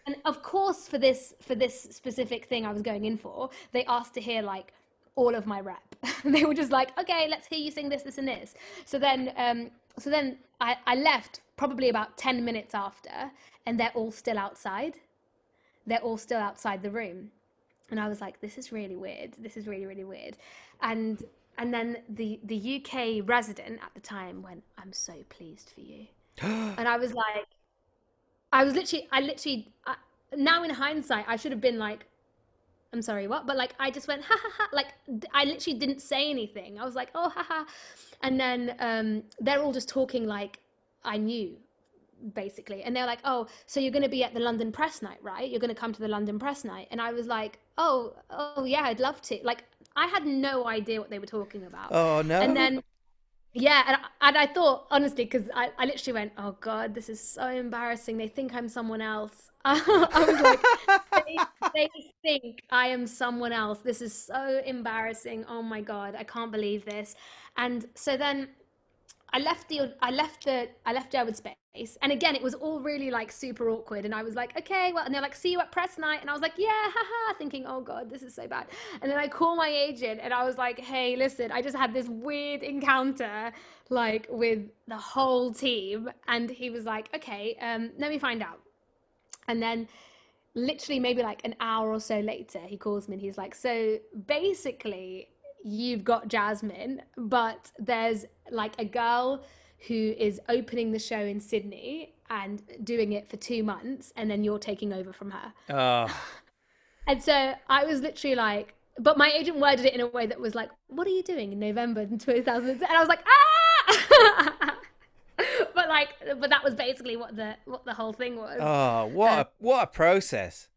And of course for this for this specific thing i was going in for they asked to hear like all of my rep [laughs] they were just like okay let's hear you sing this this and this. So then um so then i i left probably about 10 minutes after and they're all still outside. They're all still outside the room and i was like this is really weird this is really really weird and and then the the uk resident at the time went i'm so pleased for you [gasps] and i was like I was literally, I literally, I, now in hindsight, I should have been like, I'm sorry, what? But like, I just went, ha ha ha. Like, I literally didn't say anything. I was like, oh, ha ha. And then um, they're all just talking like I knew, basically. And they're like, oh, so you're going to be at the London press night, right? You're going to come to the London press night. And I was like, oh, oh, yeah, I'd love to. Like, I had no idea what they were talking about. Oh, no. And then yeah, and, and I thought honestly because I, I literally went, oh god, this is so embarrassing. They think I'm someone else. [laughs] I was like, they, they think I am someone else. This is so embarrassing. Oh my god, I can't believe this. And so then I left the I left the I left Jerwood Space, and again it was all really like super awkward. And I was like, okay, well, and they're like, see you at press night, and I was like, yeah, haha, thinking, oh god, this is so bad. And then I call my agent, and I was like, hey, listen, I just had this weird encounter like with the whole team, and he was like, okay, um, let me find out. And then literally maybe like an hour or so later he calls me and he's like so basically you've got Jasmine, but there's like a girl who is opening the show in Sydney and doing it for two months, and then you're taking over from her. Oh. [laughs] And so I was literally like, but my agent worded it in a way that was like, "What are you doing in November [laughs] 2000?" And I was like, "Ah!" [laughs] but like, but that was basically what the what the whole thing was. Oh, what Uh, a what a process.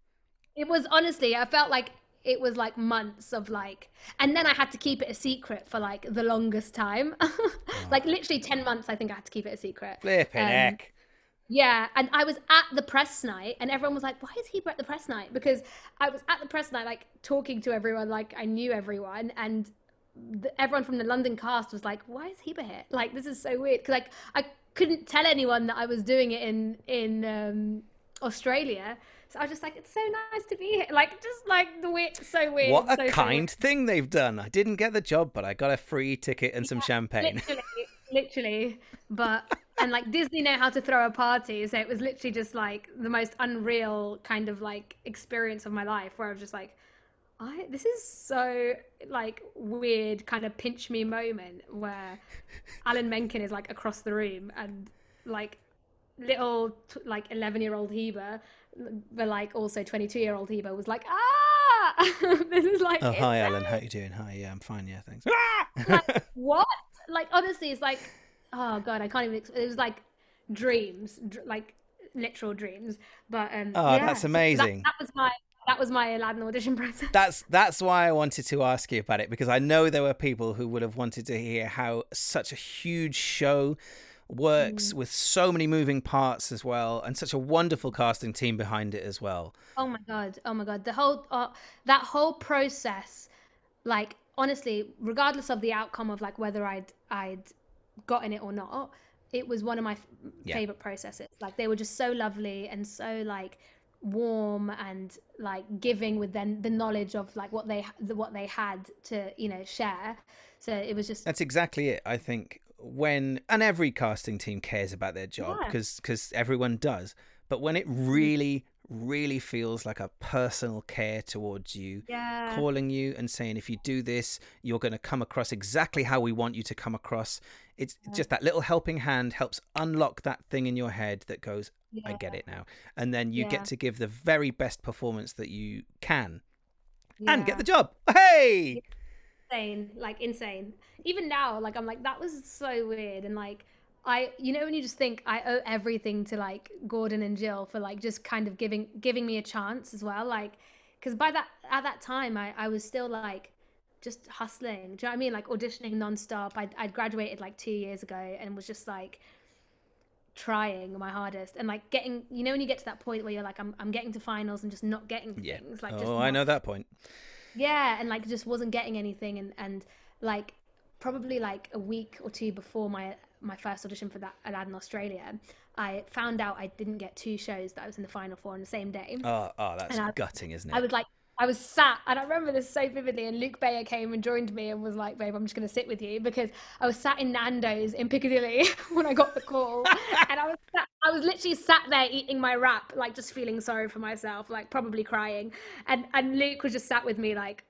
It was honestly, I felt like it was like months of like, and then I had to keep it a secret for like the longest time. [laughs] like literally 10 months, I think I had to keep it a secret. Flipping Um, heck. Yeah. And I was at the press night, and everyone was like, why is Hiba at the press night? Because I was at the press night, like talking to everyone, like I knew everyone. And the, everyone from the London cast was like, "Why is Hiba here? Like, this is so weird." Because like I couldn't tell anyone that I was doing it in in um, Australia, so I was just like, "It's so nice to be here." Like, just like the weird, so weird. What so, a kind thing they've done. I didn't get the job, but I got a free ticket and some champagne. literally, [laughs] literally. But and like Disney know how to throw a party, so it was literally just like the most unreal kind of like experience of my life, where I was just like, I this is so like weird, kind of pinch me moment where Alan Menken is like across the room and like little t- like 11 year old Hiba but like also 22 year old Hiba was like ah [laughs] this is like Oh, hi, Ellen. Alan. How you doing? Hi, yeah, I'm fine. Yeah, thanks. [laughs] like what like honestly it's like oh god i can't even it was like dreams dr- like literal dreams but um Oh, yeah, that's so that- amazing. that, was my that was my aladdin audition [laughs] process That's that's why I wanted to ask you about it because I know there were people who would have wanted to hear how such a huge show works with so many moving parts as well and such a wonderful casting team behind it as well. oh my god oh my god the whole uh, that whole process like honestly regardless of the outcome of like whether i'd i'd gotten it or not it was one of my f- Yeah. favorite processes like they were just so lovely and so like warm and like giving with then the knowledge of like what they the, what they had to you know share so it was just That's exactly it. I think when and every casting team cares about their job Yeah. because because everyone does. But when it mm-hmm. really really feels like a personal care towards you, yeah calling you and saying if you do this, you're going to come across exactly how we want you to come across. It's just that little helping hand helps unlock that thing in your head that goes, I get it now. And then you Yeah. get to give the very best performance that you can and get the job. Hey! Insane like insane even now like i'm like that was so weird and like i you know when you just think i owe everything to like gordon and jill for like just kind of giving giving me a chance as well like because by that at that time i i was still like just hustling. Do you know what I mean? Like auditioning nonstop. I'd, I'd graduated like two years ago and was just like trying my hardest and like getting, you know, when you get to that point where you're like, I'm, I'm getting to finals and just not getting Yeah. things. Like, just oh, I know that point. Yeah, and like just wasn't getting anything, and and like probably like a week or two before my my first audition for that Aladdin Australia, I found out I didn't get two shows that I was in the final for on the same day. Oh, oh, that's I- gutting, isn't it? I was like, I was sat, and I remember this so vividly. And Luke Bayer came and joined me and was like, "Babe, I'm just going to sit with you," because I was sat in Nando's in Piccadilly [laughs] when I got the call, [laughs] and I was sat, I was literally sat there eating my wrap, like just feeling sorry for myself, like probably crying, and and Luke was just sat with me like.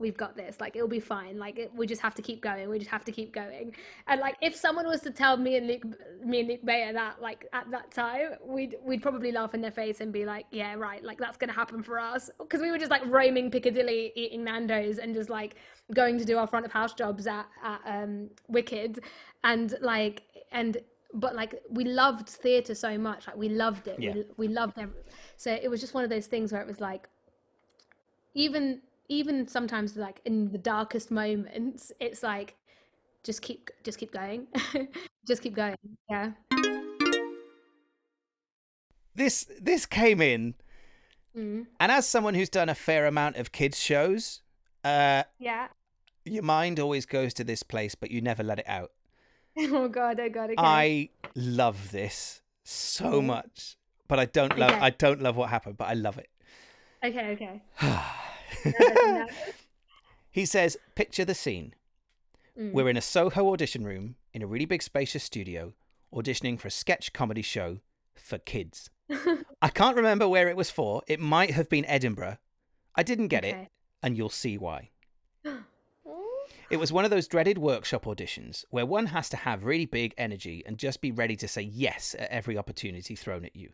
We've got this. Like it'll be fine. Like it, we just have to keep going. We just have to keep going. And like if someone was to tell me and Luke, me and Luke Bayer that like at that time, we'd we'd probably laugh in their face and be like, yeah, right. Like that's gonna happen for us because we were just like roaming Piccadilly, eating Nando's, and just like going to do our front of house jobs at at um, Wicked, and like and but like we loved theatre so much. Like we loved it. Yeah. We, we loved it. So it was just one of those things where it was like even even sometimes like in the darkest moments it's like just keep just keep going [laughs] just keep going yeah this this came in, mm. and as someone who's done a fair amount of kids shows, uh, yeah your mind always goes to this place, but you never let it out. [laughs] oh god oh god okay I love this so Mhm. much, but I don't love. Okay. I don't love what happened, but I love it. okay okay. [sighs] [sighs] [laughs] he says, "Picture the scene. Mm. We're in a Soho audition room in a really big, spacious studio, auditioning for a sketch comedy show for kids. [laughs] I can't remember where it was for. It might have been Edinburgh. I didn't get it, and you'll see why. It was one of those dreaded workshop auditions where one has to have really big energy and just be ready to say yes at every opportunity thrown at you.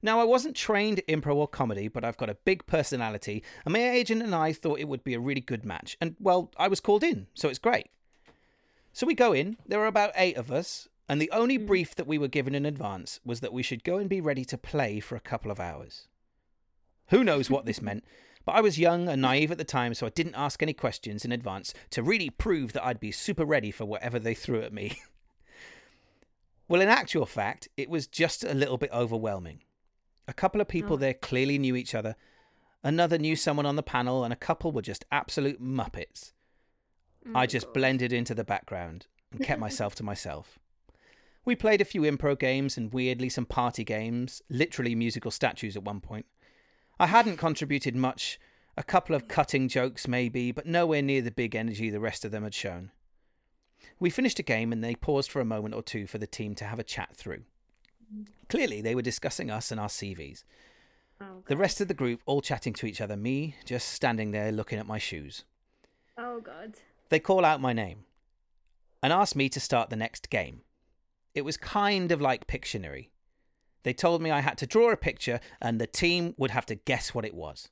Now, I wasn't trained in improv or comedy, but I've got a big personality, and my agent and I thought it would be a really good match. And, well, I was called in, so it's great. So we go in, there are about eight of us, and the only hmm. brief that we were given in advance was that we should go and be ready to play for a couple of hours. Who knows what this meant, but I was young and naive at the time, so I didn't ask any questions in advance to really prove that I'd be super ready for whatever they threw at me. [laughs] well, in actual fact, it was just a little bit overwhelming. A couple of people Oh. there clearly knew each other, another knew someone on the panel, and a couple were just absolute muppets. I just mm. blended into the background and kept [laughs] myself to myself. We played a few improv games and weirdly some party games, literally musical statues at one point. I hadn't contributed much, a couple of cutting jokes maybe, but nowhere near the big energy the rest of them had shown. We finished a game and they paused for a moment or two for the team to have a chat through. Clearly, they were discussing us and our CVs. oh The rest of the group all chatting to each other, me just standing there looking at my shoes. oh god They call out my name and ask me to start the next game. It was kind of like Pictionary. They told me I had to draw a picture and the team would have to guess what it was.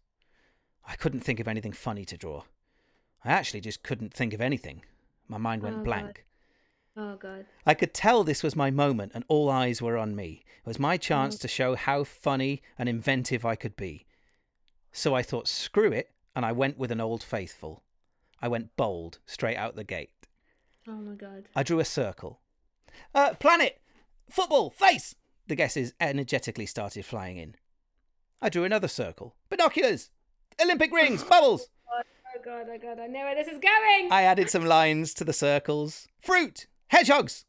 I couldn't think of anything funny to draw. I actually just couldn't think of anything. My mind went Oh, God. blank. oh god I could tell this was my moment and all eyes were on me. It was my chance to show how funny and inventive I could be. So I thought, screw it, and I went with an old faithful. I went bold straight out the gate. oh my god I drew a circle. Uh, planet! Football! Face! The guesses energetically started flying in. I drew another circle. Binoculars! Olympic rings! [laughs] Bubbles! Oh, oh god oh god i know where this is going I added some lines to the circles. Fruit! Hedgehogs!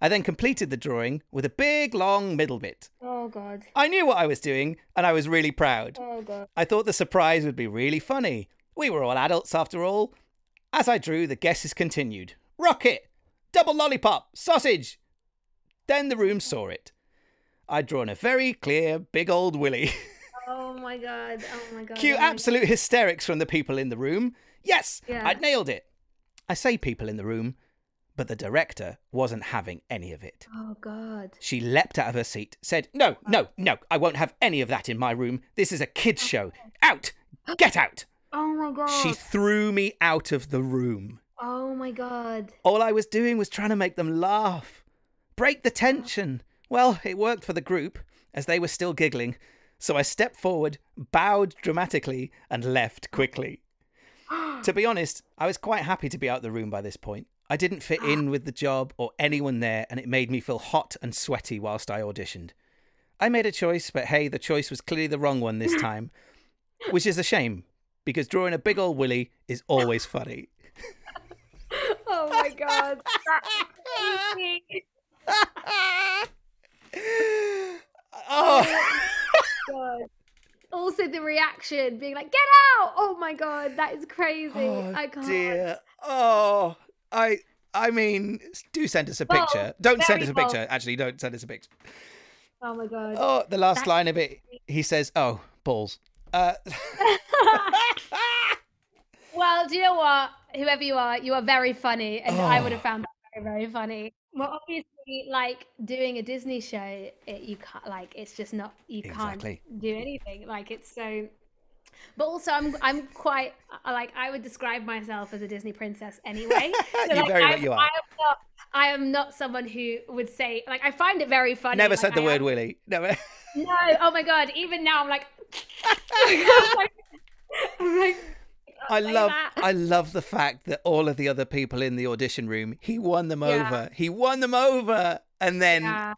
I then completed the drawing with a big, long middle bit. oh god I knew what I was doing, and I was really proud. oh god I thought the surprise would be really funny. We were all adults after all. As I drew, the guesses continued Rocket! Double lollipop! Sausage! Then the room saw it. I'd drawn a very clear, big old willy. [laughs] oh my god oh my god Cue oh absolute hysterics from the people in the room. Yes, Yeah. I'd nailed it. I say people in the room, but the director wasn't having any of it. oh god She leapt out of her seat, said, No, no, no, I won't have any of that in my room. This is a kid's show. Out! Get out! [gasps] oh my god She threw me out of the room. oh my god All I was doing was trying to make them laugh, break the tension. Well, it worked for the group, as they were still giggling. So I stepped forward, bowed dramatically, and left quickly. [gasps] to be honest, I was quite happy to be out of the room by this point. I didn't fit in with the job or anyone there, and it made me feel hot and sweaty whilst I auditioned. I made a choice, but hey, the choice was clearly the wrong one this [laughs] time, which is a shame because drawing a big old willy is always funny. [laughs] oh my god. That's. [laughs] [laughs] oh. God. Also, the reaction being like, "Get out!" Oh my god, that is crazy. Oh, I can't. dear. Oh, I. I mean, do send us a picture. Don't send us a bold. picture. Actually, don't send us a picture. Oh my god. Oh, the last That's line of it, he says, "Oh, balls." Uh, [laughs] well, do you know what? Whoever you are, you are very funny, and I would Oh. have found that very, very funny. Well, obviously, like doing a Disney show, it, you can't like it's just not you Exactly. can't do anything. Like it's so. But also, I'm I'm quite like I would describe myself as a Disney princess anyway. [laughs] So, like, very I'm- you are. I am not. I am not someone who would say like I find it very funny. never like, said the I word am- willy. Never. No, oh my god! Even now, I'm like, [laughs] [laughs] I'm like, I'm like I love that. I love the fact that all of the other people in the audition room, he won them Yeah. over. He won them over. And then yeah.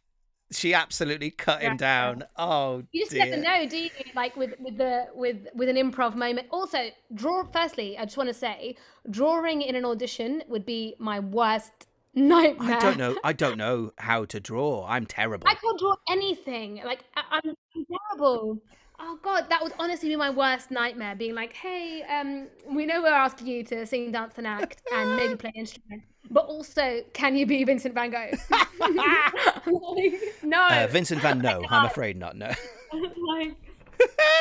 she absolutely cut him down. Oh You just dear. never know, do you? Like with with the with with an improv moment. Also, draw. Firstly, I just want to say, drawing in an audition would be my worst nightmare. I don't know. [laughs] I don't know how to draw. I'm terrible. I can't draw anything. Like I, I'm terrible. Oh god, that would honestly be my worst nightmare. Being like, hey, um, we know we're asking you to sing, dance, and act, and maybe play an instrument, but also, can you be Vincent Van Gogh? [laughs] No, Uh, Vincent Van No, I'm afraid not. No. [laughs] like,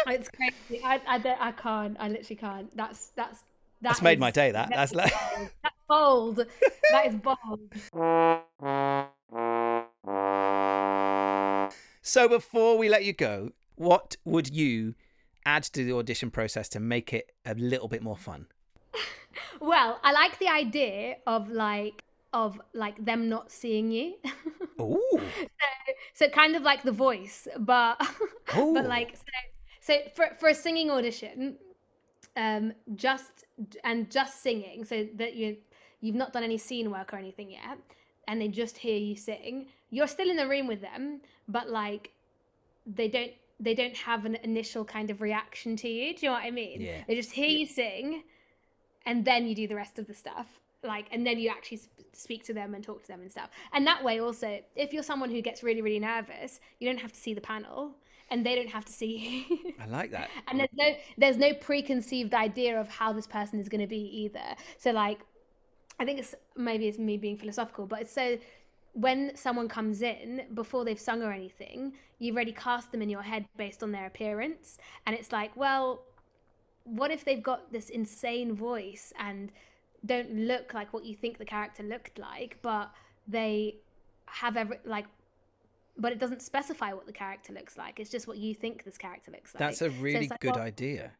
it's crazy. I, I, I can't. I literally can't. That's that's That's made my day. That that's like. that's bold. That is bold. [laughs] So before we let you go, what would you add to the audition process to make it a little bit more fun? [laughs] Well, I like the idea of like of like them not seeing you. [laughs] Ooh. so so, kind of like the voice, but [laughs] Ooh. but like so so for for a singing audition, um just and just singing so that you you've not done any scene work or anything yet and they just hear you sing you're still in the room with them but like they don't they don't have an initial kind of reaction to you. Do you know what i mean? Yeah. they just hear you sing and then you do the rest of the stuff like and then you actually sp- speak to them and talk to them and stuff. And that way also if you're someone who gets really really nervous you don't have to see the panel and they don't have to see you. [laughs] I like that. and there's no there's no preconceived idea of how this person is going to be either. So like i think it's maybe it's me being philosophical but it's so when someone comes in before they've sung or anything you've already cast them in your head based on their appearance and it's like well what if they've got this insane voice and don't look like what you think the character looked like but they have every like but it doesn't specify what the character looks like it's just what you think this character looks like That's a really it's like, good well, idea.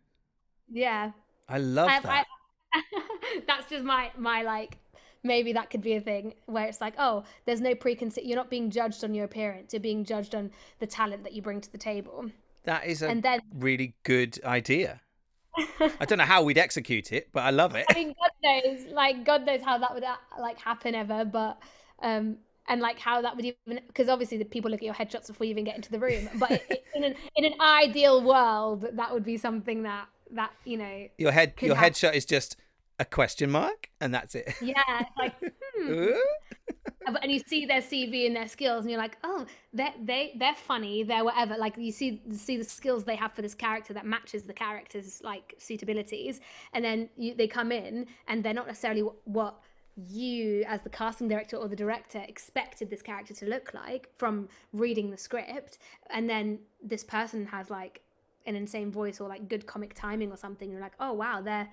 yeah I love I- that. I- [laughs] that's just my my like maybe that could be a thing where it's like oh there's no preconceived you're not being judged on your appearance you're being judged on the talent that you bring to the table that is a and then really good idea. [laughs] I don't know how we'd execute it, but I love it. I mean, God knows, like God knows how that would uh, like happen ever, but um, and like how that would even because obviously the people look at your headshots before you even get into the room. But in an in an ideal world, that would be something that that you know, Your head, your happen. headshot is just a question mark, and that's it. yeah, like [laughs] hmm. And you see their CV and their skills, and you're like, oh, they they they're funny, they're whatever. Like you see see the skills they have for this character that matches the character's like suitabilities, and then you, they come in and they're not necessarily what, what you as the casting director or the director expected this character to look like from reading the script, and then this person has like an insane voice or like good comic timing or something. You're like, oh wow, they're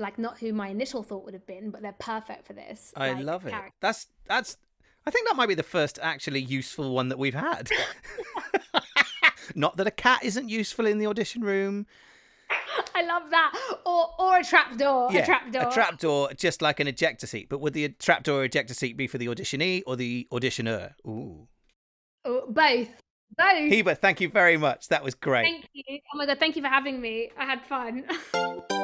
like not who my initial thought would have been, but they're perfect for this. I like, love it. character. That's that's. I think that might be the first actually useful one that we've had. [laughs] Not that a cat isn't useful in the audition room. [laughs] I love that. Or or a trapdoor. Yeah, a trapdoor. a trapdoor, just like an ejector seat. But would the trapdoor or ejector seat be for the auditionee or the auditioner? Ooh, Oh, both. Both. Hiba, thank you very much. That was great. Thank you. Oh my god, thank you for having me. I had fun. [laughs]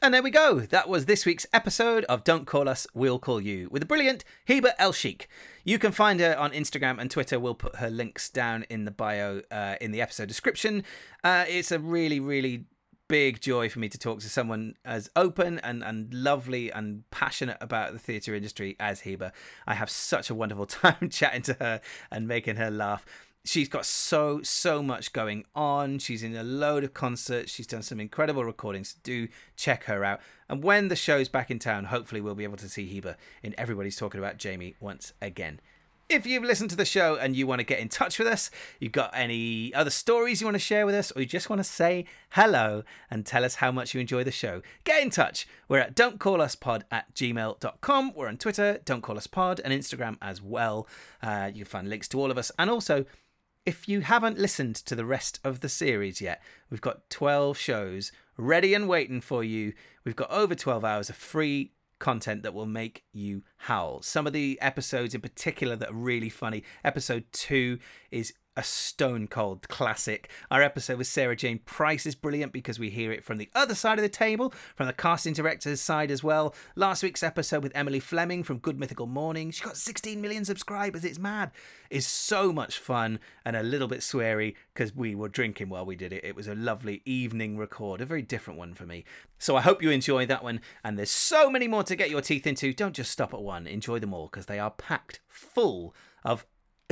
And there we go. That was this week's episode of Don't Call Us, We'll Call You with the brilliant Hiba Elchikhe. You can find her on Instagram and Twitter. We'll put her links down in the bio uh, in the episode description. Uh, it's a really, really big joy for me to talk to someone as open and, and lovely and passionate about the theatre industry as Hiba. I have such a wonderful [laughs] time chatting to her and making her laugh. She's got so, so much going on. She's in a load of concerts. She's done some incredible recordings. Do check her out. And when the show's back in town, hopefully we'll be able to see Hiba in Everybody's Talking About Jamie once again. If you've listened to the show and you want to get in touch with us, you've got any other stories you want to share with us, or you just want to say hello and tell us how much you enjoy the show, get in touch. We're at don'tcalluspod at gmail.com. We're on Twitter, Don't Call Us Pod, and Instagram as well. Uh, you can find links to all of us. And also, if you haven't listened to the rest of the series yet, we've got 12 shows ready and waiting for you. We've got over 12 hours of free content that will make you howl. Some of the episodes in particular that are really funny. Episode 2 is a stone cold classic. Our episode with Sarah Jane Price is brilliant because we hear it from the other side of the table, from the casting director's side as well. Last week's episode with Emily Fleming from Good Mythical Morning, she got 16 million subscribers. It's mad. Is so much fun and a little bit sweary because we were drinking while we did it. It was a lovely evening record, a very different one for me. So I hope you enjoy that one. And there's so many more to get your teeth into. Don't just stop at one. Enjoy them all because they are packed full of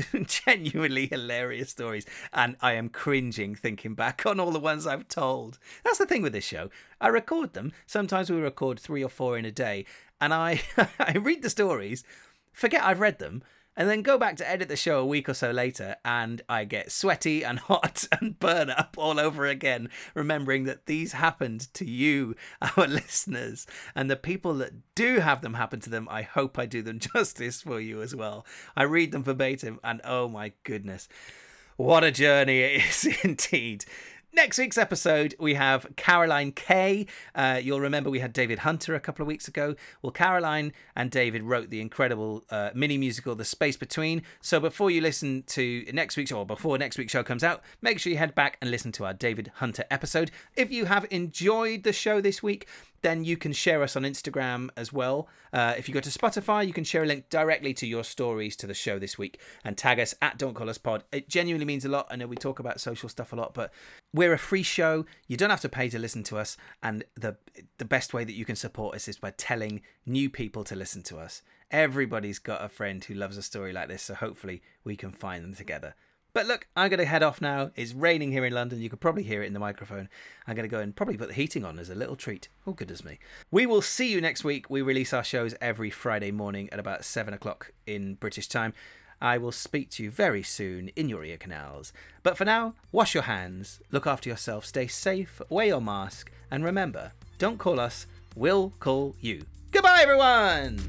[laughs] genuinely hilarious stories and i am cringing thinking back on all the ones i've told. That's the thing with this show. I record them. Sometimes we record three or four in a day and i [laughs] i read the stories forget i've read them and then go back to edit the show a week or so later, and I get sweaty and [laughs] hot and burn up all over again, remembering that these happened to you, [laughs] our listeners, and the people that do have them happen to them. I hope I do them [laughs] justice for you as well. I read them verbatim, and oh my goodness, what a journey it is indeed. Next week's episode, we have Caroline Kay. Uh, you'll remember we had David Hunter a couple of weeks ago. Well, Caroline and David wrote the incredible uh, mini musical, The Space Between. So before you listen to next week's, or before next week's show comes out, make sure you head back and listen to our David Hunter episode. If you have enjoyed the show this week, then you can share us on Instagram as well. Uh, if you go to Spotify, you can share a link directly to your stories to the show this week and tag us at Don't Call Us Pod. It genuinely means a lot. I know we talk about social stuff a lot, but we're a free show. You don't have to pay to listen to us, and the the best way that you can support us is by telling new people to listen to us. Everybody's got a friend who loves a story like this, so hopefully we can find them together. But look, I'm going to head off now. It's raining here in London. You could probably hear it in the microphone. I'm going to go and probably put the heating on as a little treat. Oh, goodness me. We will see you next week. We release our shows every Friday morning at about 7 o'clock in British time. I will speak to you very soon in your ear canals. But for now, wash your hands, look after yourself, stay safe, wear your mask, and remember don't call us, we'll call you. Goodbye, everyone!